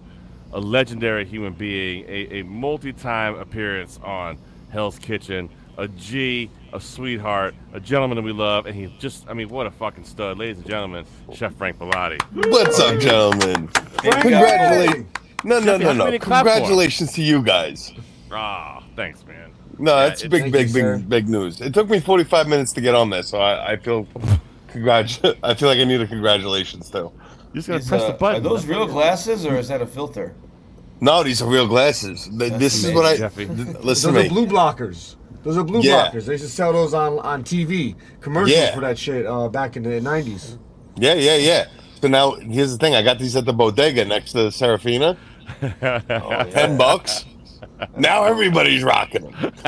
A legendary human being, a, a multi-time appearance on Hell's Kitchen, a G, a sweetheart, a gentleman that we love, and he just, I mean, what a fucking stud, ladies and gentlemen, Chef Frank Bellotti. What's up, gentlemen? Frank, Congratulations. No, no, Jeffy, no, no. many clap for? Congratulations to you guys. Ah, thanks, man. No, that's it's- big, big, you, sir. big, big news. It took me 45 minutes to get on this, so I, I feel congrat. I feel like I need a congratulations too. You just gotta Is, press uh, the button. Are those That's real what it is. glasses or is that a filter? No, these are real glasses. That's This is what I Jeffy. th- Those listen are to me. blue blockers. Those are blue Yeah. blockers. They used to sell those on on TV commercials Yeah. for that shit uh, back in the nineties. Yeah, yeah, yeah. So now here's the thing: I got these at the bodega next to the Serafina. Ten bucks. Now everybody's rocking them.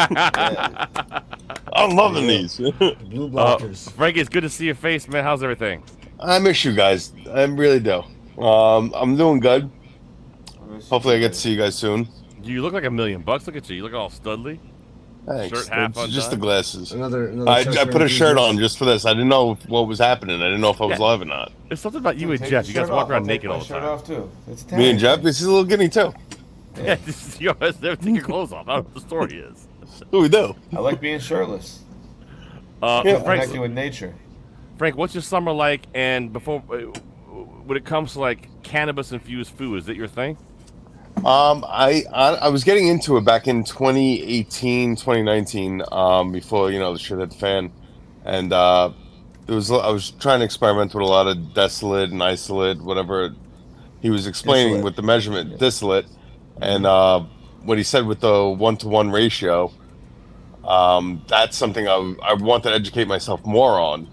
I'm loving these. Blue Uh, Frankie, it's good to see your face, man. How's everything? I miss you guys. I really do. Um, I'm doing good. Hopefully, I get to see you guys soon. You look like a million bucks. Look at you. You look all studly. Thanks. It's just the glasses. Another, another I, I put a shirt on just for this. I didn't know what was happening. I didn't know if I was Yeah. live or not. There's something about you and Jeff. You guys walk off. around I'll take naked my all the shirt time. off too. It's Me and Jeff, this is a little guinea too. Yeah, this is yours. Never take your clothes off. I don't know what the story is. Who we do? I like being shirtless. Uh, Yeah, Frank, connecting with nature. Frank, what's your summer like? And before, uh, when it comes to like cannabis infused food, is it your thing? Um, I, I I was getting into it back in 2018, 2019, um, before you know the shit hit the fan, and uh, it was I was trying to experiment with a lot of distillate and isolate, whatever he was explaining Distillate. with the measurement distillate, and uh, what he said with the one to one ratio. Um, that's something I, I want to educate myself more on,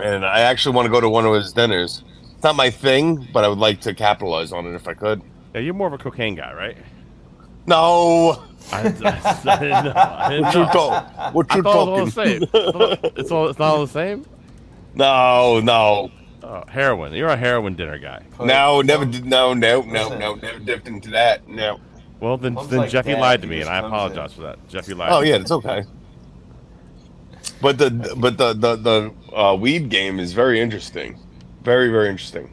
and I actually want to go to one of his dinners. It's not my thing, but I would like to capitalize on it if I could. Yeah, you're more of a cocaine guy, right? No. I, I, didn't know. I didn't What you know. talk- what I you thought it was all the talking? same. It's all. It's not all the same. No, no, Oh, heroin. You're a heroin dinner guy. no, never did. No, no, no, no, never dipped into that. No. Well, then, Mom's then like Jeffy dad, lied to me, and I apologize in. for that. Jeffy lied. Oh to me. yeah, it's okay. But the but the the the uh, weed game is very interesting, very very interesting.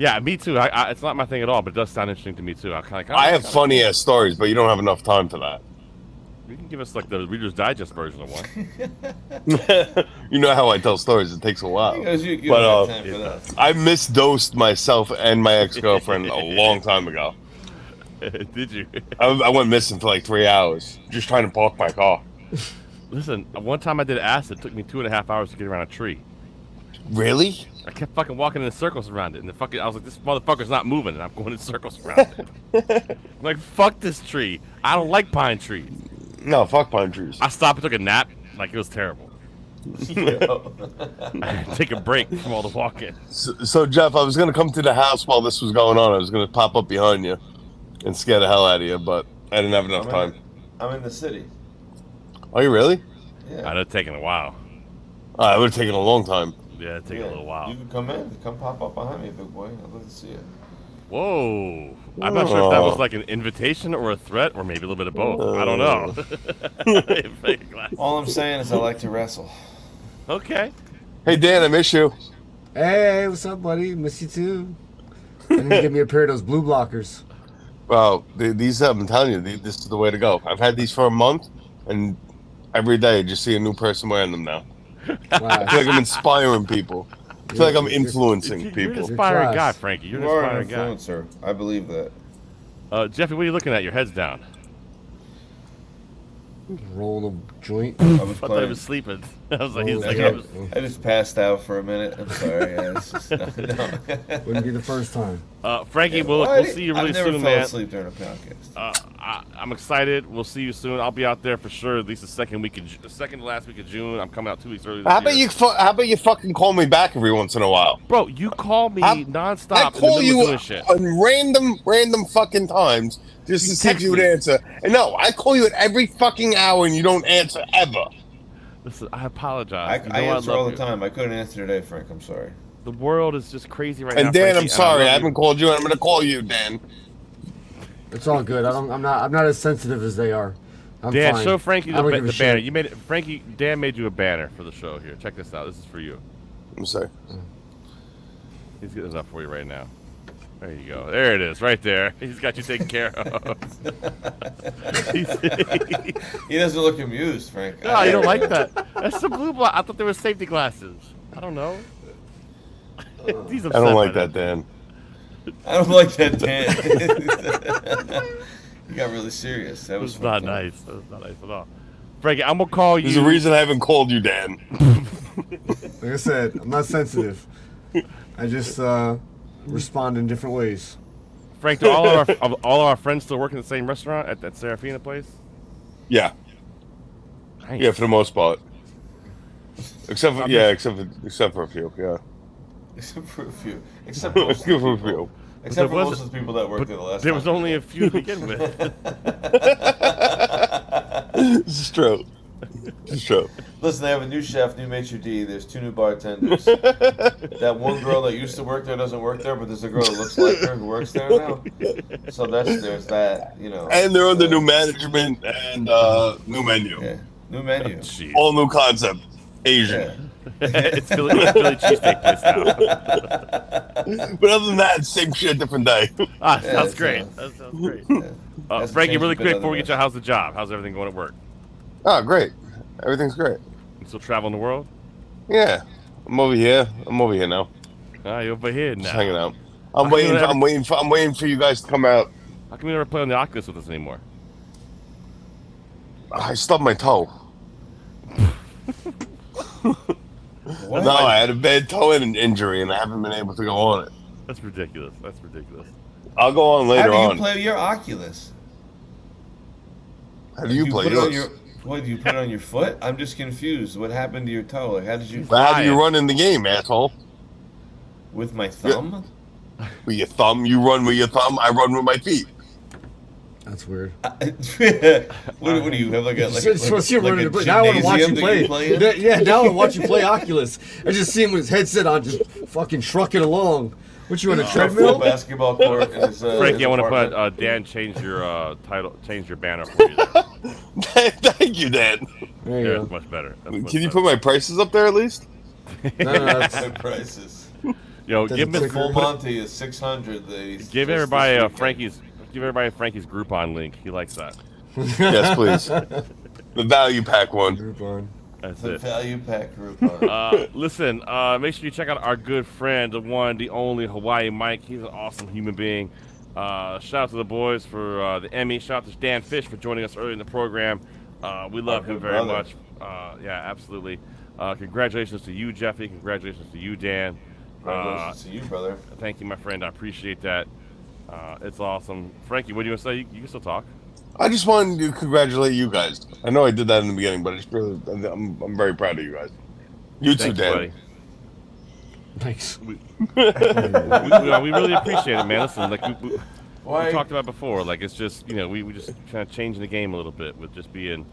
Yeah, me too. I, I, it's not my thing at all, but it does sound interesting to me too. I kind of. I have funny ass stories, but you don't have enough time for that. You can give us like the Reader's Digest version of one. you know how I tell stories; it takes a while. Because you, you but uh, have time for that. I misdosed myself and my ex girlfriend a long time ago. Did you? I, I went missing for like three hours just trying to park my car. Listen, one time I did acid. It took me two and a half hours to get around a tree. Really? I kept fucking walking in circles around it, and the fucking I was like, this motherfucker's not moving, and I'm going in circles around it. I'm like, fuck this tree. I don't like pine trees. No, fuck pine trees. I stopped and took a nap. Like it was terrible. I had to take a break from all the walking. So, so, Jeff, I was gonna come to the house while this was going on. I was gonna pop up behind you and scare the hell out of you, but I didn't have enough I'm time. in, I'm in the city. Are you really? Yeah. I'd have taken a while. Uh, it would have taken a long time. Yeah, it'd take a little while. You can come in. Come pop up behind me, big boy. I'd love to see it. Whoa. I'm not sure if that was like an invitation or a threat or maybe a little bit of both. I don't know. All I'm saying is I like to wrestle. okay. Hey, Dan, I miss you. Hey, what's up, buddy? Miss you too. I need to get me a pair of those blue blockers. Well, these I'm telling you, this is the way to go. I've had these for a month, and every day I just see a new person wearing them now. I feel like I'm inspiring people. I feel like I'm influencing people. You're an inspiring class. guy, Frankie. You're You an are an inspiring guy. influencer. I believe that. Uh, Jeffy, what are you looking at? Your head's down. Roll a joint. I was I thought he was sleeping. I was like, he's like, yeah. I was, I just passed out for a minute. I'm sorry. Yeah, it's just, no, no. Wouldn't be the first time. Uh, Frankie, Yeah, we'll, well, we'll see you really I've never soon, fell man. asleep during a podcast. Uh, I, I'm excited. We'll see you soon. I'll be out there for sure. At least the second week of Ju- the second to last week of June. I'm coming out two weeks early. This How about year. you? Fu- how about you fucking call me back every once in a while? bro? You call me I- nonstop. I in the call you of doing shit. on random, random fucking times just You to see if you would me. answer. And no, I call you at every fucking hour and you don't answer ever. Listen, I I, apologize. You I know answer love all the you. time. I couldn't answer today, Frank. I'm sorry. The world is just crazy right now. And Dan, Frankie, I'm and sorry, love I you. haven't called you, and I'm gonna call you, Dan. It's all good. I don't. I'm not. I'm not as sensitive as they are. I'm Dan, fine. show Frankie I the, don't ba- give a the shit. banner. You made it. Frankie, Dan made you a banner for the show. Here, check this out. This is for you. I'm sorry. He's getting it up for you right now. There you go. There it is, right there. He's got you taken care of. He's- He doesn't look amused, Frank. no, you don't like that. That's the blue block. I thought they were safety glasses. I don't know. He's I upset don't by like that, Dan. I don't like that, Dan. you got really serious. That That was was not nice. That was not nice at all. Frankie, I'm gonna call you. There's a reason I haven't called you, Dan. Like I said, I'm not sensitive. I just uh, respond in different ways. Frank, do all of our of all of our friends still work in the same restaurant at that Serafina place? Yeah. Yeah, for the most part. Except for yeah, except for except for a few. Yeah. Except for a few. Except for most of Except for a few. Except for most of the people that worked there the last There time. was only a few to begin with. this is true. This is true. Listen, they have a new chef, new maitre d'. There's two new bartenders. that one girl that used to work there doesn't work there, but there's a girl that looks like her who works there now. So that's there's that. You know. And they're under new management and uh, new menu. Yeah. New menu. All new concept. Asian. it's Philly, it's Philly cheesesteak place now. but other than that, same shit, different day. Ah, Yeah, sounds great. That sounds great. Uh, Frankie, really quick before we get you, how's the job? How's everything going at work? Oh, great. Everything's great. You still traveling the world? Yeah. I'm over here. I'm over here now. Ah, you're over here now. Just hanging out. I'm come waiting. you For, I'm waiting for. I'm waiting for you guys to come out. How come you never play on the Oculus with us anymore? I stubbed my toe. What? No, I had a bad toe in- injury, and I haven't been able to go on it. That's ridiculous. That's ridiculous. I'll go on later. How later do you on. play your Oculus? How do you, play it yours? your what? Do you put it on your foot? I'm just confused. What happened to your toe? Like, how did you? How do you run in the game, asshole? With my thumb? With your thumb, you run with your thumb. I run with my feet. That's weird. what, what do you have like a like, It's like, supposed to like a to. Now I want to watch you gymnasium that play. you in? Yeah, yeah, now I want to watch you play Oculus. I just see him with his headset on, just fucking trucking along. What you on a Uh, treadmill? full basketball court in his, uh, Frankie, I want to put uh, Dan change your uh, title, change your banner for you. There. Thank you, Dan. There you Yeah, go. much better. That's much Can you better. put my prices up there at least? No, no, that's- My prices. Yo, Doesn't give me Full Monty is six hundred. give everybody uh, Frankie's give everybody Frankie's Groupon link. He likes that. yes, please. The value pack one. Groupon. That's The it. value pack Groupon. Uh, listen, uh, make sure you check out our good friend, the one, the only Hawaii Mike. He's an awesome human being. Uh, shout out to the boys for uh, the Emmy. Shout out to Dan Fish for joining us early in the program. Uh, we love Our him very brother. much. Uh, yeah, absolutely. Uh, congratulations to you, Jeffy. Congratulations to you, Dan. Uh, Congratulations to you, brother. Thank you, my friend. I appreciate that. Uh, it's awesome. Frankie, what do you want to say? You, you can still talk. I just wanted to congratulate you guys. I know I did that in the beginning, but it's really, I'm, I'm very proud of you guys. You too, Thank Dan. Thanks. We, we, we- we really appreciate it, man. Listen, like we, we, we talked about before, like it's just you know we, we just kind of changing the game a little bit with just being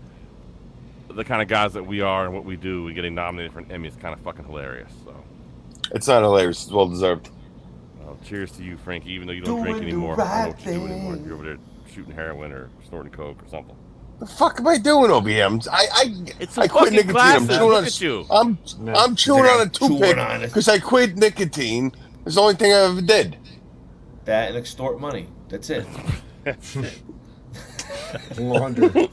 the kind of guys that we are and what we do. and getting nominated for an Emmy is kind of fucking hilarious. So, It's not hilarious. It's well deserved. Cheers to you, Frankie. Even though you don't drink Doing the anymore, I don't know what you're doing anymore. thing. You're over there shooting heroin or snorting coke or something. The fuck am I doing over here? I'm, I I It's I some quit fucking nicotine. I'm chewing Look on. at you. I'm I'm chewing on a like, chewing toothpick on it. because I quit nicotine. It's the only thing I ever did. That and extort money. That's it. Launder.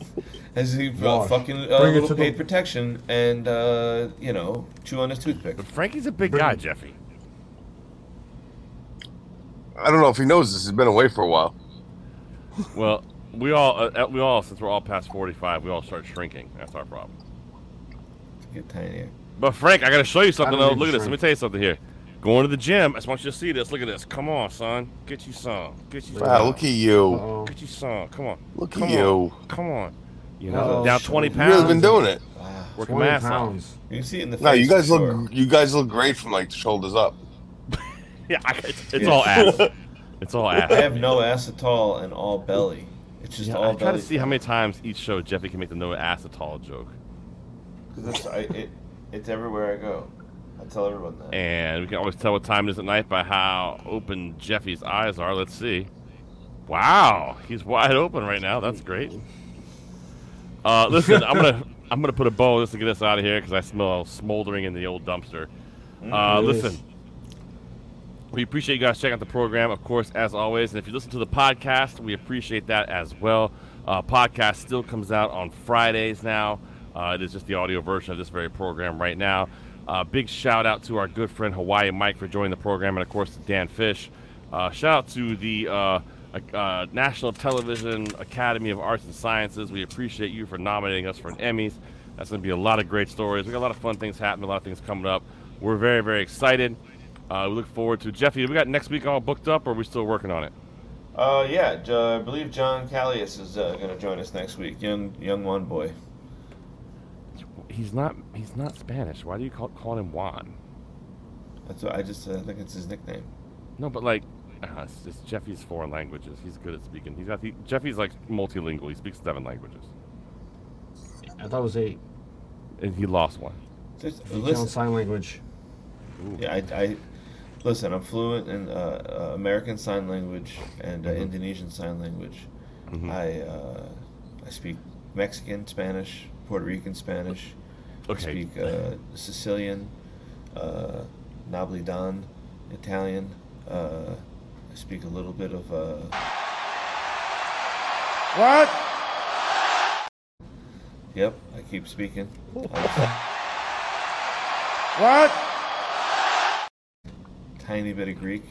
As he uh, Wash. fucking uh, Bring it little to paid the- protection and uh, you know chew on his toothpick. But Frankie's a big Bring- guy, Jeffy. I don't know if he knows this. He's been away for a while. Well, we all uh, we all since we're all past forty-five, we all start shrinking. That's our problem. Get tinier. But Frank, I gotta show you something. Though. Look to at this. Let me tell you something here. Going to the gym. I just want you to see this. Look at this. Come on, son. Get you some. Get you some. Wow, look at you. Uh-oh. Get you some. Come on. Look Come at on. you. Come on. You know, Uh-oh. down twenty pounds. You've pounds. really been doing it. Wow. Working 20 my ass pounds. You see it in the No, you guys look sure. you guys look great from like the shoulders up. Yeah, I, it's, it's all ass. It's all ass. I have no ass at all and all belly. It's just Yeah, all I try to see how many times each show Jeffy can make the no ass at all joke. Because I, it, it's everywhere I go. I tell everyone that. And we can always tell what time it is at night by how open Jeffy's eyes are. Let's see. Wow, he's wide open right now. That's great. Uh, listen, I'm gonna I'm gonna put a bow just to get us out of here because I smell smoldering in the old dumpster. Uh, listen, we appreciate you guys checking out the program, of course, as always. And if you listen to the podcast, we appreciate that as well. Uh, podcast still comes out on Fridays now. Uh, it is just the audio version of this very program right now. Uh, big shout out to our good friend Hawaii Mike for joining the program, and of course to Dan Fish. Uh, shout out to the uh, uh, National Television Academy of Arts and Sciences. We appreciate you for nominating us for an Emmys. That's going to be a lot of great stories. We got a lot of fun things happening, a lot of things coming up. We're very, very excited. Uh, we look forward to Jeffy. We got next week all booked up, or are we still working on it? Uh, yeah, I believe John Callius is uh, going to join us next week. Young, young one boy. He's not. He's not Spanish. Why do you call call him Juan? That's what I just uh, think it's his nickname. No, but like, uh, it's, it's Jeffy's foreign languages. He's good at speaking. He's got. He, Jeffy's like multilingual. He speaks seven languages, I thought it was eight. and he lost one. Just, He listen, sign language. Yeah, I, I listen. I'm fluent in uh, uh, American Sign Language and uh, Mm-hmm. Indonesian Sign Language. I uh, I speak Mexican Spanish, Puerto Rican Spanish. Okay. I speak uh, Sicilian, uh, Napolitan, Italian. Uh, I speak a little bit of. Uh, what? Yep, I keep speaking. What? Tiny bit of Greek.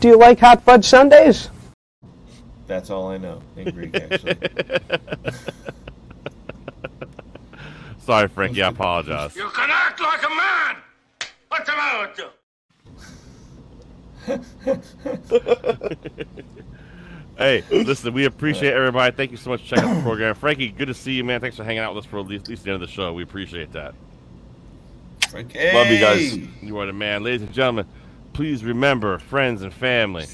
Do you like hot fudge sundaes? That's all I know in Greek, actually. Sorry, Frankie. I apologize. You can act like a man! What's the matter with you? Hey, listen, we appreciate everybody. Thank you so much for checking out the program. Frankie, good to see you, man. Thanks for hanging out with us for at least, at least the end of the show. We appreciate that. Frankie! Love you guys. You are the man. Ladies and gentlemen, please remember, friends and family,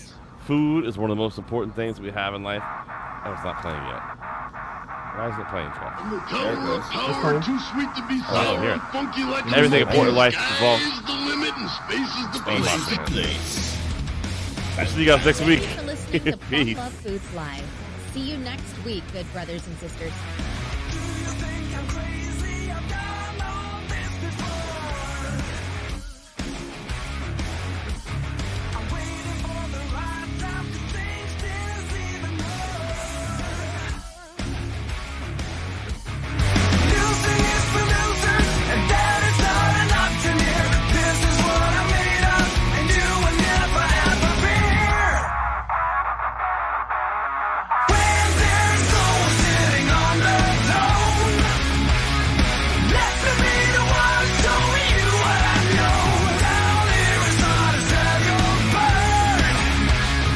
food is one of the most important things we have in life. Oh, it's not playing yet. Why isn't it playing, Jeff? There it goes. Power too sweet to be oh, I sour hear and funky like a Everything monkey. important in life Sky's involves- the limit and space is the Oh, my basic place. I'll see you guys next week. Thanks for listening to Peace. Plum Luv Foods Live. See you next week, good brothers and sisters.